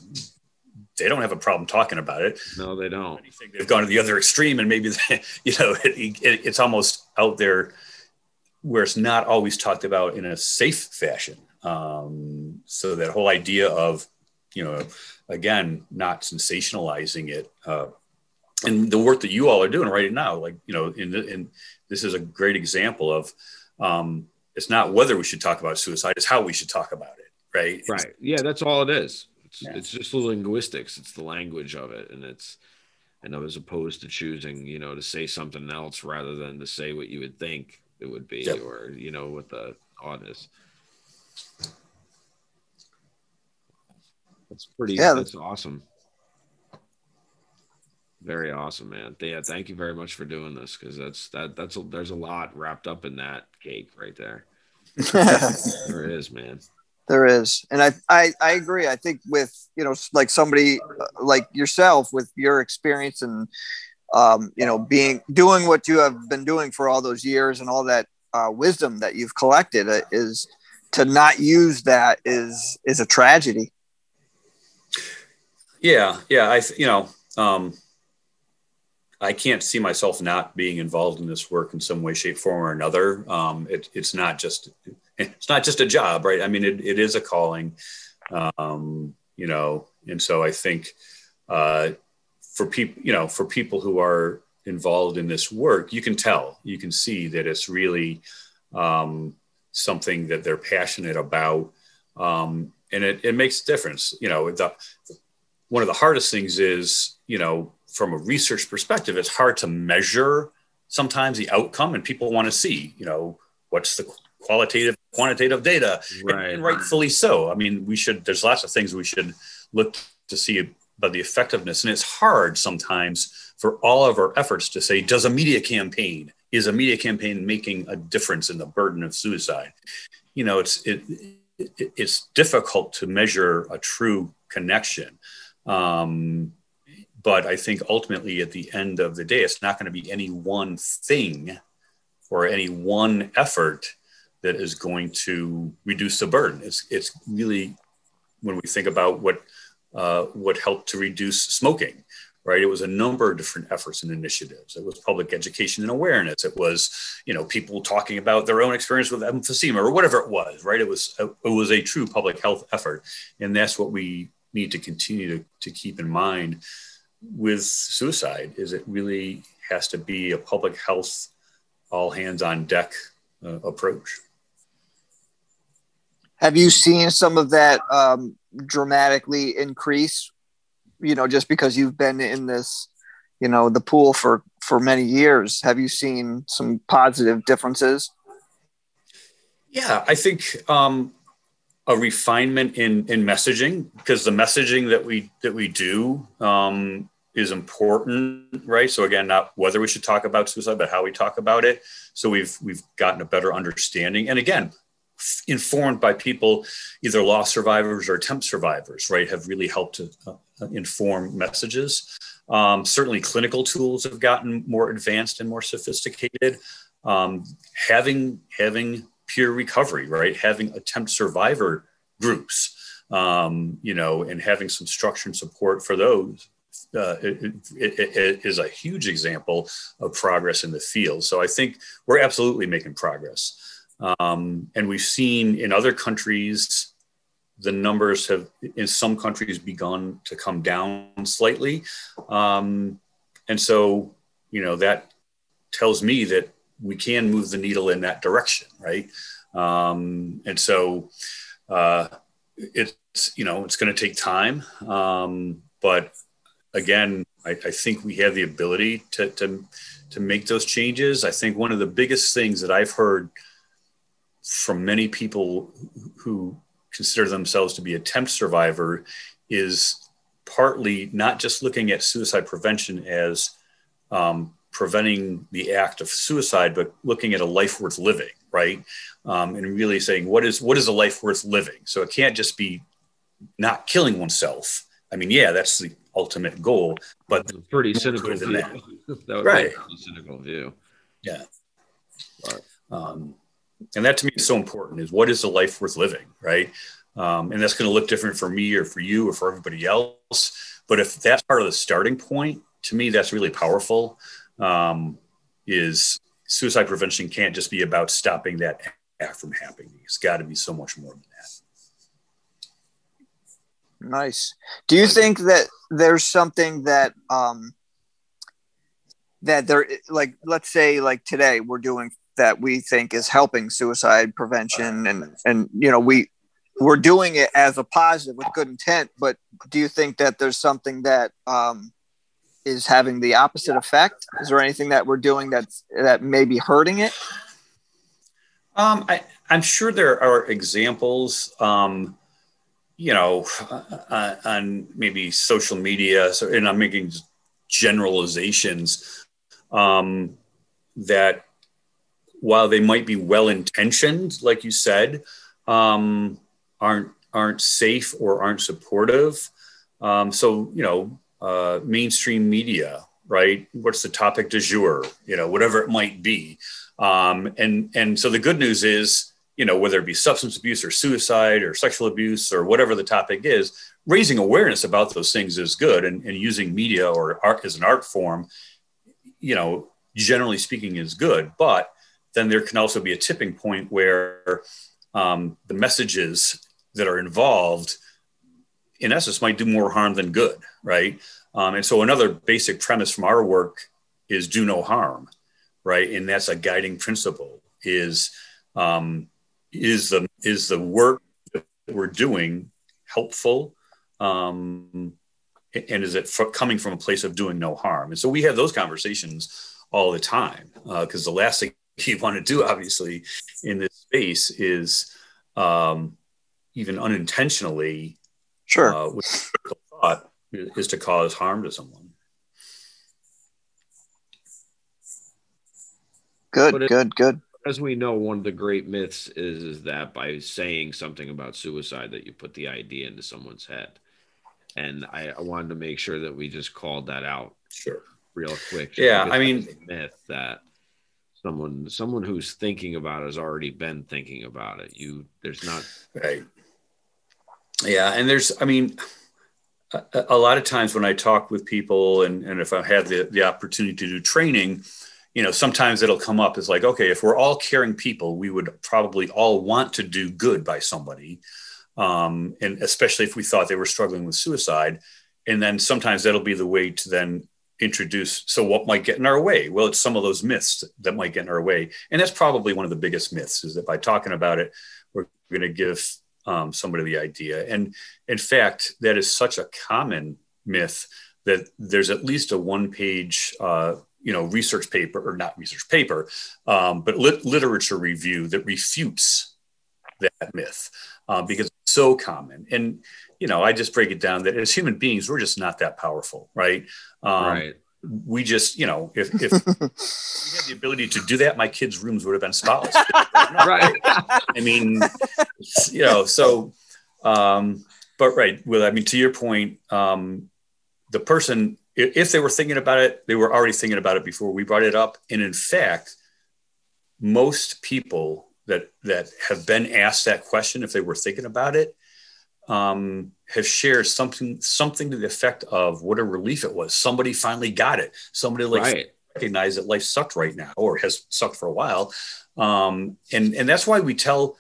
they don't have a problem talking about it. No, they don't. They've gone to the other extreme, and maybe [LAUGHS] they, you know it, it, it's almost out there where it's not always talked about in a safe fashion. Um, so that whole idea of you know again not sensationalizing it uh, and the work that you all are doing right now like you know in, in this is a great example of um, it's not whether we should talk about suicide it's how we should talk about it right right yeah that's all it is it's, yeah. it's just the linguistics. It's the language of it, and it's and as opposed to choosing, you know, to say something else rather than to say what you would think it would be, yep. or you know, what the odd is. That's pretty. Yeah, that's awesome. Very awesome, man. Yeah, thank you very much for doing this because that's that that's a, there's a lot wrapped up in that cake right there. [LAUGHS] there is, man. There is, and I, I I agree. I think with you know like somebody uh, like yourself with your experience and um, you know being doing what you have been doing for all those years and all that uh, wisdom that you've collected uh, is to not use that is is a tragedy. Yeah, yeah. I you know um, I can't see myself not being involved in this work in some way, shape, form, or another. Um, it, it's not just it's not just a job, right? I mean, it, it is a calling, um, you know, and so I think uh, for people, you know, for people who are involved in this work, you can tell, you can see that it's really um, something that they're passionate about, um, and it, it makes a difference. You know, the, one of the hardest things is, you know, from a research perspective, it's hard to measure sometimes the outcome, and people want to see, you know, what's the qualitative quantitative data. Right. and, and, rightfully so. I mean we should there's lots of things we should look to see about the effectiveness. And it's hard sometimes for all of our efforts to say does a media campaign is a media campaign making a difference in the burden of suicide? You know it's it, it it's difficult to measure a true connection. Um, but i think ultimately at the end of the day it's not going to be any one thing or any one effort that is going to reduce the burden. It's it's really when we think about what uh, what helped to reduce smoking, right? It was a number of different efforts and initiatives. It was public education and awareness. It was you know people talking about their own experience with emphysema or whatever it was, right? It was a, it was a true public health effort, and that's what we need to continue to, to keep in mind with suicide. Is it really has to be a public health all hands on deck uh, approach. Have you seen some of that um, dramatically increase? You know, just because you've been in this, you know, the pool for for many years, have you seen some positive differences? Yeah, I think um, a refinement in in messaging because the messaging that we that we do um, is important, right? So again, not whether we should talk about suicide, but how we talk about it. So we've we've gotten a better understanding, and again, informed by people, either loss survivors or attempt survivors, right, have really helped to uh, inform messages. Um, certainly, clinical tools have gotten more advanced and more sophisticated. Um, having having peer recovery, right, having attempt survivor groups, um, you know, and having some structure and support for those uh, it, it, it is a huge example of progress in the field. So I think we're absolutely making progress. Um, and we've seen in other countries, the numbers have in some countries begun to come down slightly. Um, and so, you know, that tells me that we can move the needle in that direction, right? Um, and so uh, it's you know it's going to take time, um, but again, I, I, think we have the ability to, to to make those changes. I think one of the biggest things that I've heard from many people who consider themselves to be attempt survivor is partly not just looking at suicide prevention as um, preventing the act of suicide, but looking at a life worth living, right? Um, and really saying what is what is a life worth living. So it can't just be not killing oneself. I mean, yeah, that's the ultimate goal, but [LAUGHS] pretty cynical view. That. that right, cynical view. Yeah. But, um, and that to me is so important is what is a life worth living right? Um, and that's going to look different for me or for you or for everybody else. But if that's part of the starting point to me that's really powerful um, is suicide prevention can't just be about stopping that act from happening. It's got to be so much more than that. Nice. Do you think that there's something that um that there like let's say like today we're doing that we think is helping suicide prevention and and you know we we're doing it as a positive with good intent but do you think that there's something that um, is having the opposite effect? Is there anything that we're doing that's that may be hurting it? Um, I, i'm sure there are examples um, you know uh, on maybe social media so and i'm making generalizations um, that while they might be well intentioned, like you said, um, aren't aren't safe or aren't supportive. Um, so you know, uh, mainstream media, right? What's the topic du jour? You know, whatever it might be. Um, and and so the good news is, you know, whether it be substance abuse or suicide or sexual abuse or whatever the topic is, raising awareness about those things is good, and, and using media or art as an art form, you know, generally speaking, is good, but then there can also be a tipping point where um, the messages that are involved, in essence, might do more harm than good, right? Um, and so another basic premise from our work is do no harm, right? And that's a guiding principle. Is um, is the is the work that we're doing helpful? Um, and is it coming from a place of doing no harm? And so we have those conversations all the time because uh, the last thing [LAUGHS] you want to do, obviously, in this space is um, even unintentionally, sure, uh, with thought, is to cause harm to someone. Good, it, good, good. As we know, one of the great myths is, is that by saying something about suicide, that you put the idea into someone's head. And I, I wanted to make sure that we just called that out. Sure. Real quick. Yeah, I mean, myth that someone someone who's thinking about it has already been thinking about it. You there's not right. Yeah and there's i mean a, a, lot of times when i talk with people and, and if i have the, the opportunity to do training you know sometimes it'll come up as like okay if we're all caring people we would probably all want to do good by somebody um, and especially if we thought they were struggling with suicide. And then sometimes that'll be the way to then introduce so what might get in our way? Well it's some of those myths that might get in our way. And that's probably one of the biggest myths is that by talking about it we're going to give um, somebody the idea. And in fact that is such a common myth that there's at least a one page uh, you know research paper or not research paper um, but lit- literature review that refutes that myth uh, because it's so common. And you know, I just break it down that as human beings, we're just not that powerful, right? Um, right. We just, you know, if, if [LAUGHS] we had the ability to do that, my kids' rooms would have been spotless. [LAUGHS] right. I mean, you know, so, um, but right. Well, I mean, to your point, um, the person, if they were thinking about it, they were already thinking about it before we brought it up. And in fact, most people that that have been asked that question, if they were thinking about it, um, have shared something something to the effect of what a relief it was. Somebody finally got it. Somebody like right. recognized that life sucked right now or has sucked for a while. Um, and and that's why we tell,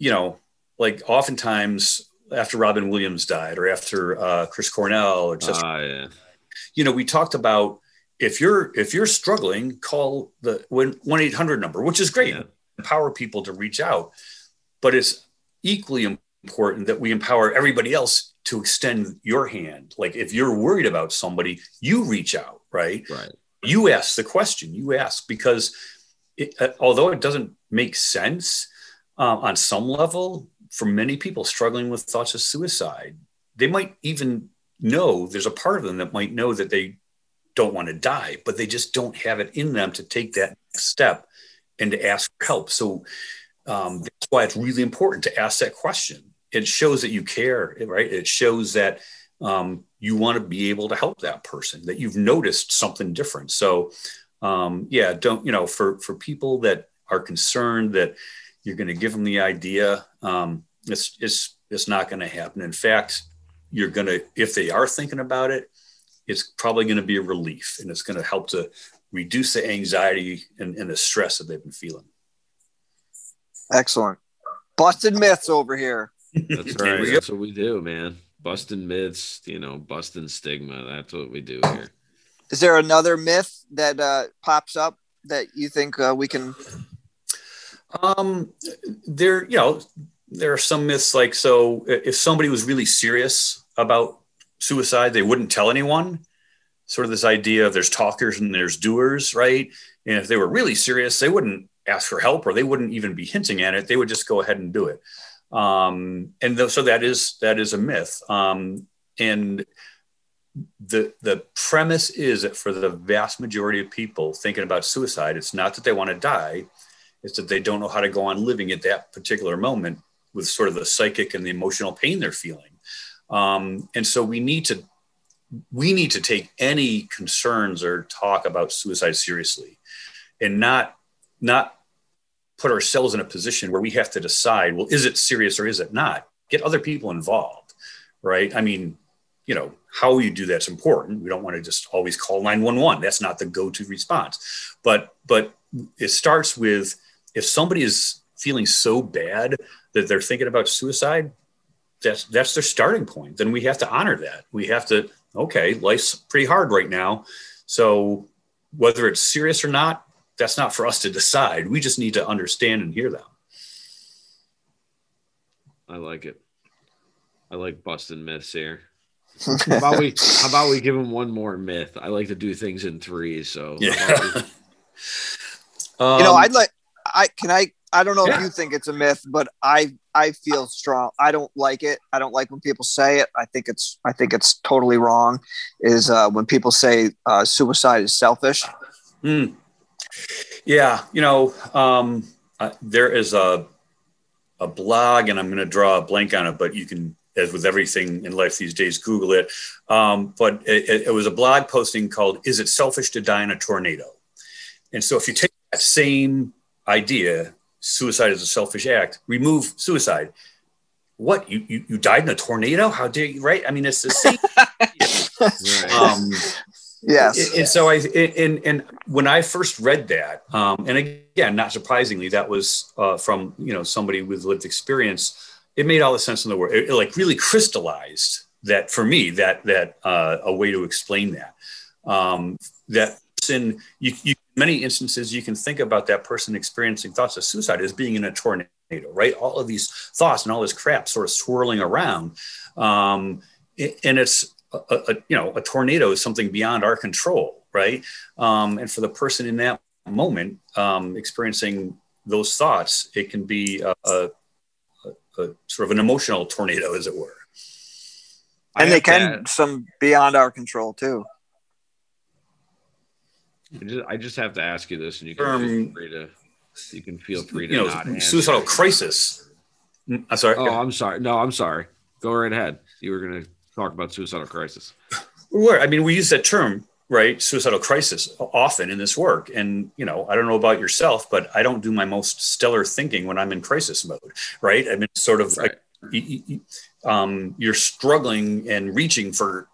you know, like oftentimes after Robin Williams died or after uh, Chris Cornell or just, uh, yeah. you know, we talked about if you're if you're struggling, call the one eight hundred number, which is great. Yeah. Empower people to reach out, but it's equally important that we empower everybody else to extend your hand. Like if you're worried about somebody, you reach out, right? Right. You ask the question. You ask because it, uh, although it doesn't make sense uh, on some level for many people struggling with thoughts of suicide, they might even know there's a part of them that might know that they don't want to die, but they just don't have it in them to take that next step and to ask for help. So um, that's why it's really important to ask that question. It shows that you care, right? It shows that um, you want to be able to help that person, that you've noticed something different. So, um, yeah, don't you know for for people that are concerned that you're going to give them the idea, um, it's it's it's not going to happen. In fact, you're going to if they are thinking about it, it's probably going to be a relief, and it's going to help to reduce the anxiety and, and the stress that they've been feeling. Excellent. Busted myths over here. That's right. That's what we do, man. Busting myths, you know, busting stigma. That's what we do here. Is there another myth that uh, pops up that you think uh, we can? Um, there, you know, there are some myths like so. If somebody was really serious about suicide, they wouldn't tell anyone. Sort of this idea of there's talkers and there's doers, right? And if they were really serious, they wouldn't ask for help or they wouldn't even be hinting at it. They would just go ahead and do it. Um, and th- so that is that is a myth. Um, and the the premise is that for the vast majority of people thinking about suicide, it's not that they want to die, it's that they don't know how to go on living at that particular moment with sort of the psychic and the emotional pain they're feeling. Um, and so we need to we need to take any concerns or talk about suicide seriously and not not put ourselves in a position where we have to decide well is it serious or is it not? Get other people involved right? I mean you know how you do that's important. We don't want to just always call 911 that's not the go-to response. But but it starts with if somebody is feeling so bad that they're thinking about suicide that's that's their starting point. Then we have to honor that. We have to okay life's pretty hard right now. So whether it's serious or not that's not for us to decide we just need to understand and hear them I like it. I like busting myths here. [LAUGHS] How about we how about we give them one more myth? I like to do things in threes. So how about we- [LAUGHS] um, You know, I'd like. I can I. I don't know Yeah. if you think it's a myth, but I I feel strong. I don't like it. I don't like when people say it. I think it's I think it's totally wrong. Is uh, when people say uh, suicide is selfish. Hmm. Yeah, you know, um, uh, there is a a blog, and I'm going to draw a blank on it, but you can, as with everything in life these days, Google it. Um, but it, it- was a blog posting called "Is it selfish to die in a tornado?" And so, if you take that same idea, suicide is a selfish act, remove suicide. What you you, you died in a tornado? How dare you? Right? I mean, it's the same. [LAUGHS] Um, Yes. and, and so I and and when I first read that, um, and again, not surprisingly, that was uh, from you know somebody with lived experience. It made all the sense in the world. It, it, like really crystallized that for me that that uh, a way to explain that um, that person you, you many instances you can think about that person experiencing thoughts of suicide as being in a tornado, right? All of these thoughts and all this crap sort of swirling around, um, and it's a, a, you know, a tornado is something beyond our control, right? Um, and for the person in that moment um, experiencing those thoughts, it can be a, a, a, a sort of an emotional tornado, as it were. I and they have to can some beyond our control too. I just, I just have to ask you this, and you can Um, feel free to you can feel free to You not know, answer. suicidal crisis. Mm, I'm sorry. Oh, I'm sorry. No, I'm sorry. Go right ahead. You were going to talk about suicidal crisis. Where I mean, we use that term, right? Suicidal crisis often in this work. And, you know, I don't know about yourself, but I don't do my most stellar thinking when I'm in crisis mode, right? I mean, sort of Right. like um, you're struggling and reaching for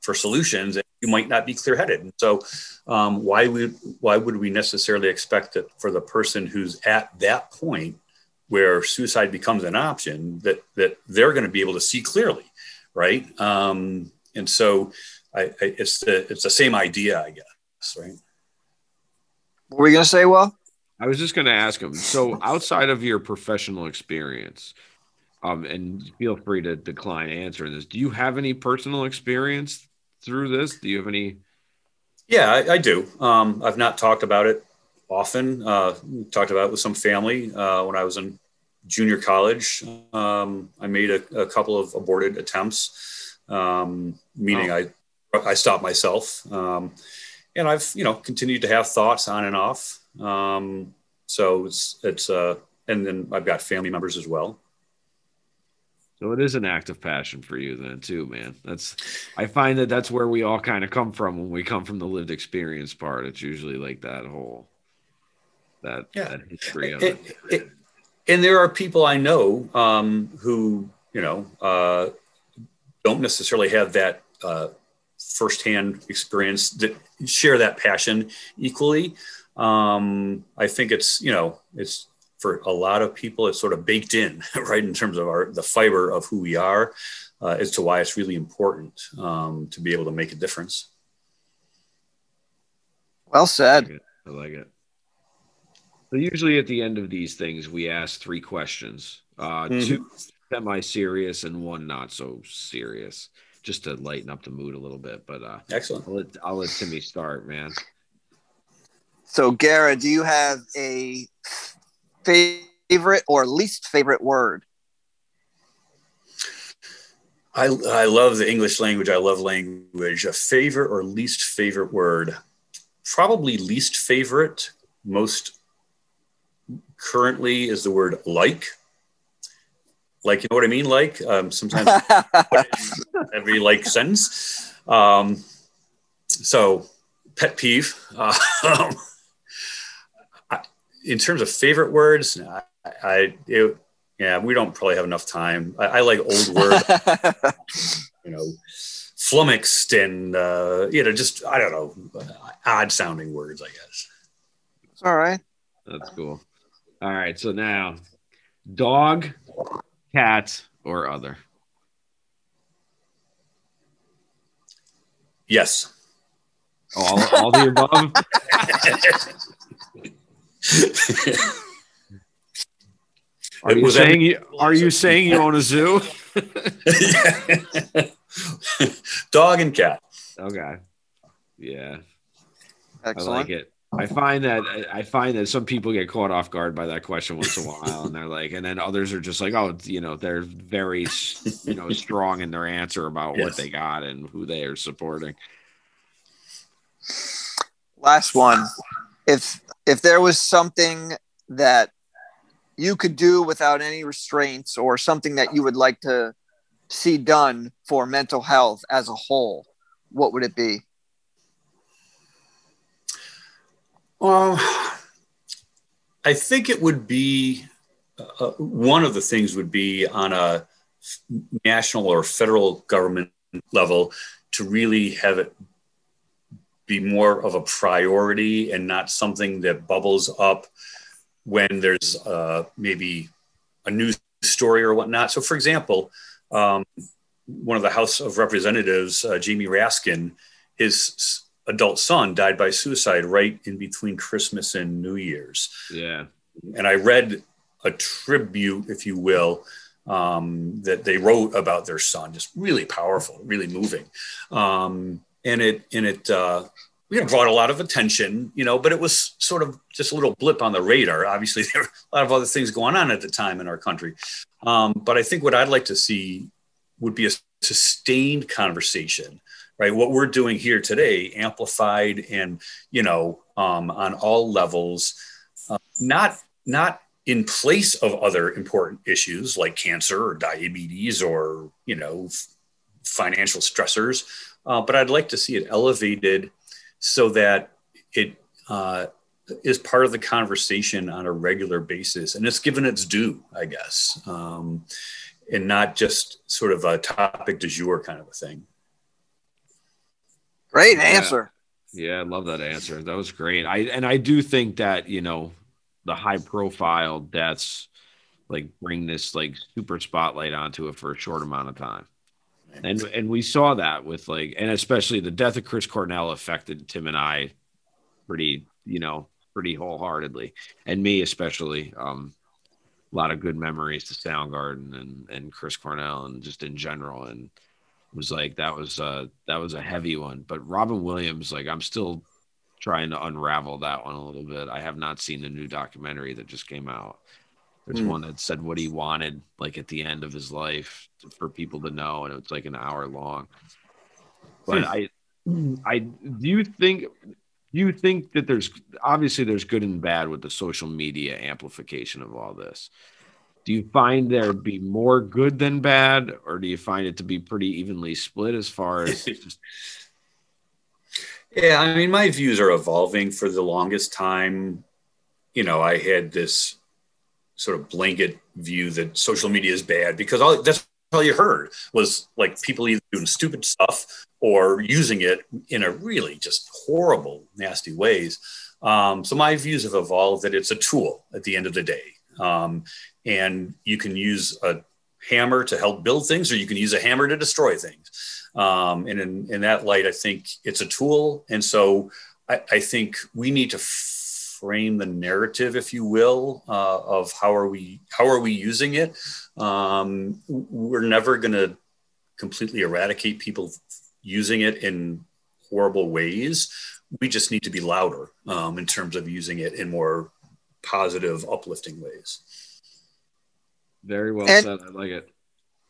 for solutions and you might not be clear-headed and so um, why would why would we necessarily expect that for the person who's at that point where suicide becomes an option that that they're going to be able to see clearly right um, and so I, I, it's the it's the same idea i guess right? What were you gonna say? Well, I was just going to ask him. So, outside of your professional experience, um, and feel free to decline answering this. Do you have any personal experience through this? Do you have any? Yeah, I, I do. Um, I've not talked about it often. Uh, talked about it with some family uh, when I was in junior college. Um, I made a, a, couple of aborted attempts, um, meaning oh. I I stopped myself, um, and I've you know continued to have thoughts on and off. Um, so it's it's uh, and then I've got family members as well. So it is an act of passion for you then too, man. That's I find that that's where we all kind of come from when we come from the lived experience part. It's usually like that whole that, yeah. that history of it, it. it, And there are people I know um, who you know uh, don't necessarily have that uh, firsthand experience that share that passion equally. Um, I think it's you know it's for a lot of people, it's sort of baked in, [LAUGHS] right, in terms of our the fiber of who we are, uh, as to why it's really important um, to be able to make a difference. Well said. I like, I like it. So usually at the end of these things, we ask three questions: uh, mm-hmm. two semi-serious and one not so serious, just to lighten up the mood a little bit. But uh, excellent. I'll let, I'll let Timmy start, man. So, Garra, do you have a favorite or least favorite word? I, I love the English language. I love language. A favorite or least favorite word? Probably least favorite, most currently is the word like. Like, you know what I mean? Like, um, sometimes [LAUGHS] every like sentence. Um, so, pet peeve. [LAUGHS] Uh, in terms of favorite words, I, I it, yeah, we don't probably have enough time. I, I like old words, [LAUGHS] you know, flummoxed and uh, you know, just I don't know, odd sounding words. I guess. All right. That's cool. All right. So now, dog, cat, or other. Yes. All, all the above. [LAUGHS] are you saying you, are you [LAUGHS] saying you own a zoo? [LAUGHS] Dog and cat. Okay. Yeah. Excellent. I like it. I find that I find that some people get caught off guard by that question once in a while, and they're like, and then others are just like, oh, you know, they're very, you know, [LAUGHS] strong in their answer about yes. what they got and who they are supporting. Last one. If if there was something that you could do without any restraints or something that you would like to see done for mental health as a whole, what would it be? Well, I think it would be uh, one of the things would be on a national or federal government level to really have it be more of a priority and not something that bubbles up when there's uh, maybe a news story or whatnot. So, for example, um, one of the House of Representatives, uh, Jamie Raskin, his adult son died by suicide right in between Christmas and New Year's. Yeah. And I read a tribute, if you will, um, that they wrote about their son, just really powerful, really moving. Um, and it and it uh, you know brought a lot of attention, you know, but it was sort of just a little blip on the radar. Obviously, [LAUGHS] there were a lot of other things going on at the time in our country. Um, but I think what I'd like to see would be a sustained conversation, right? What we're doing here today, amplified and you know um, on all levels, uh, not not in place of other important issues like cancer or diabetes or you know f- financial stressors uh, but I'd like to see it elevated so that it uh, is part of the conversation on a regular basis and it's given its due, I guess, um, and not just sort of a topic du jour kind of a thing. Great answer. Yeah, yeah I love that answer. That was great. I and I do think that you know the high profile deaths like bring this like super spotlight onto it for a short amount of time and and we saw that with like and especially the death of Chris Cornell affected Tim and I pretty, you know, pretty wholeheartedly, and me especially. Um, a lot of good memories to Soundgarden and and Chris Cornell and just in general, and was like that was uh that was a heavy one. But Robin Williams, like I'm still trying to unravel that one a little bit. I have not seen the new documentary that just came out. There's Hmm. one that said what he wanted, like at the end of his life, for people to know, and it's like an hour long. But I, I do you think, do you think that there's obviously there's good and bad with the social media amplification of all this. Do you find there be more good than bad, or do you find it to be pretty evenly split as far as [LAUGHS] Yeah, I mean, my views are evolving for the longest time. You know, I had this sort of blanket view that social media is bad because all, that's all you heard was like people either doing stupid stuff or using it in a really just horrible, nasty ways. Um, so my views have evolved that it's a tool at the end of the day. Um, and you can use a hammer to help build things, or you can use a hammer to destroy things. Um, and in, in that light, I think it's a tool. And so I, I think we need to frame the narrative, if you will, uh, of how are we how are we using it. Um, we're never going to completely eradicate people using it in horrible ways. We just need to be louder um, in terms of using it in more positive, uplifting ways. Very well And- said? I like it.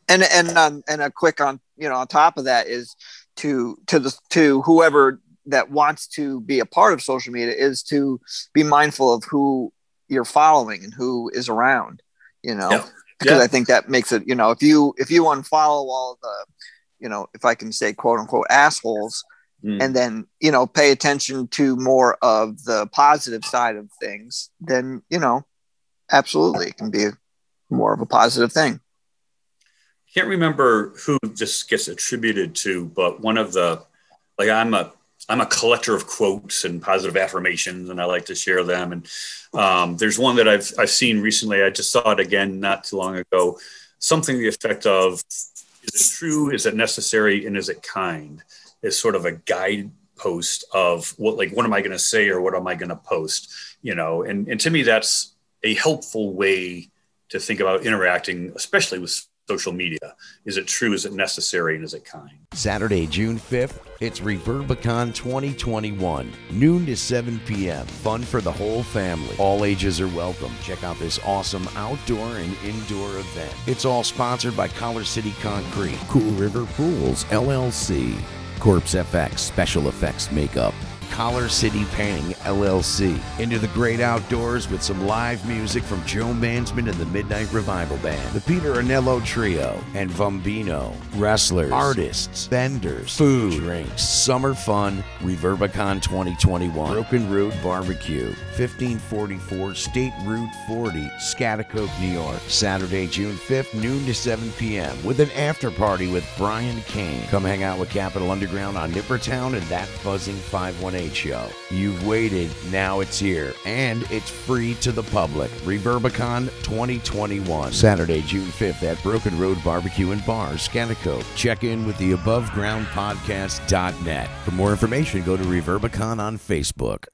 and and um, and a quick on you know on top of that is to to the to whoever that wants to be a part of social media is to be mindful of who you're following and who is around you know Yeah. because Yeah. i think that makes it you know if you if you unfollow all the you know if i can say quote unquote assholes Mm. and then you know pay attention to more of the positive side of things then you know absolutely it can be more of a positive thing I can't remember who this gets attributed to, but one of the like I'm a I'm a collector of quotes and positive affirmations, and I like to share them. And um, there's one that I've I've seen recently. I just saw it again not too long ago. Something the effect of, "Is it true? Is it necessary? And is it kind?" Is sort of a guidepost of what like what am I going to say or what am I going to post? You know, and and to me that's a helpful way to think about interacting, especially with social media. Is it true? Is it necessary? And is it kind? Saturday, June 5th, it's Reverbicon 2021, noon to 7 p.m. Fun for the whole family. All ages are welcome. Check out this awesome outdoor and indoor event. It's all sponsored by Collar City Concrete, Cool River Pools, LLC, Corpse FX Special Effects Makeup, Collar City Painting LLC. Into the great outdoors with some live music from Joe Mansman and the Midnight Revival Band, the Peter Anello Trio, and Vumbino. Wrestlers, artists, vendors, food, drinks, summer fun, Reverbicon 2021, Broken Road Barbecue, 1544 State Route 40, Schaghticoke, New York. Saturday, June 5th, noon to 7 p.m. with an after party with Brian Kane. Come hang out with Capital Underground on Nippertown and that buzzing 518 show. You've waited, now it's here, and it's free to the public. Reverbicon 2021, Saturday, June 5th at Broken Road Barbecue and Bar, Schaghticoke. Check in with the abovegroundpodcast.net. For more information, go to Reverbicon on Facebook.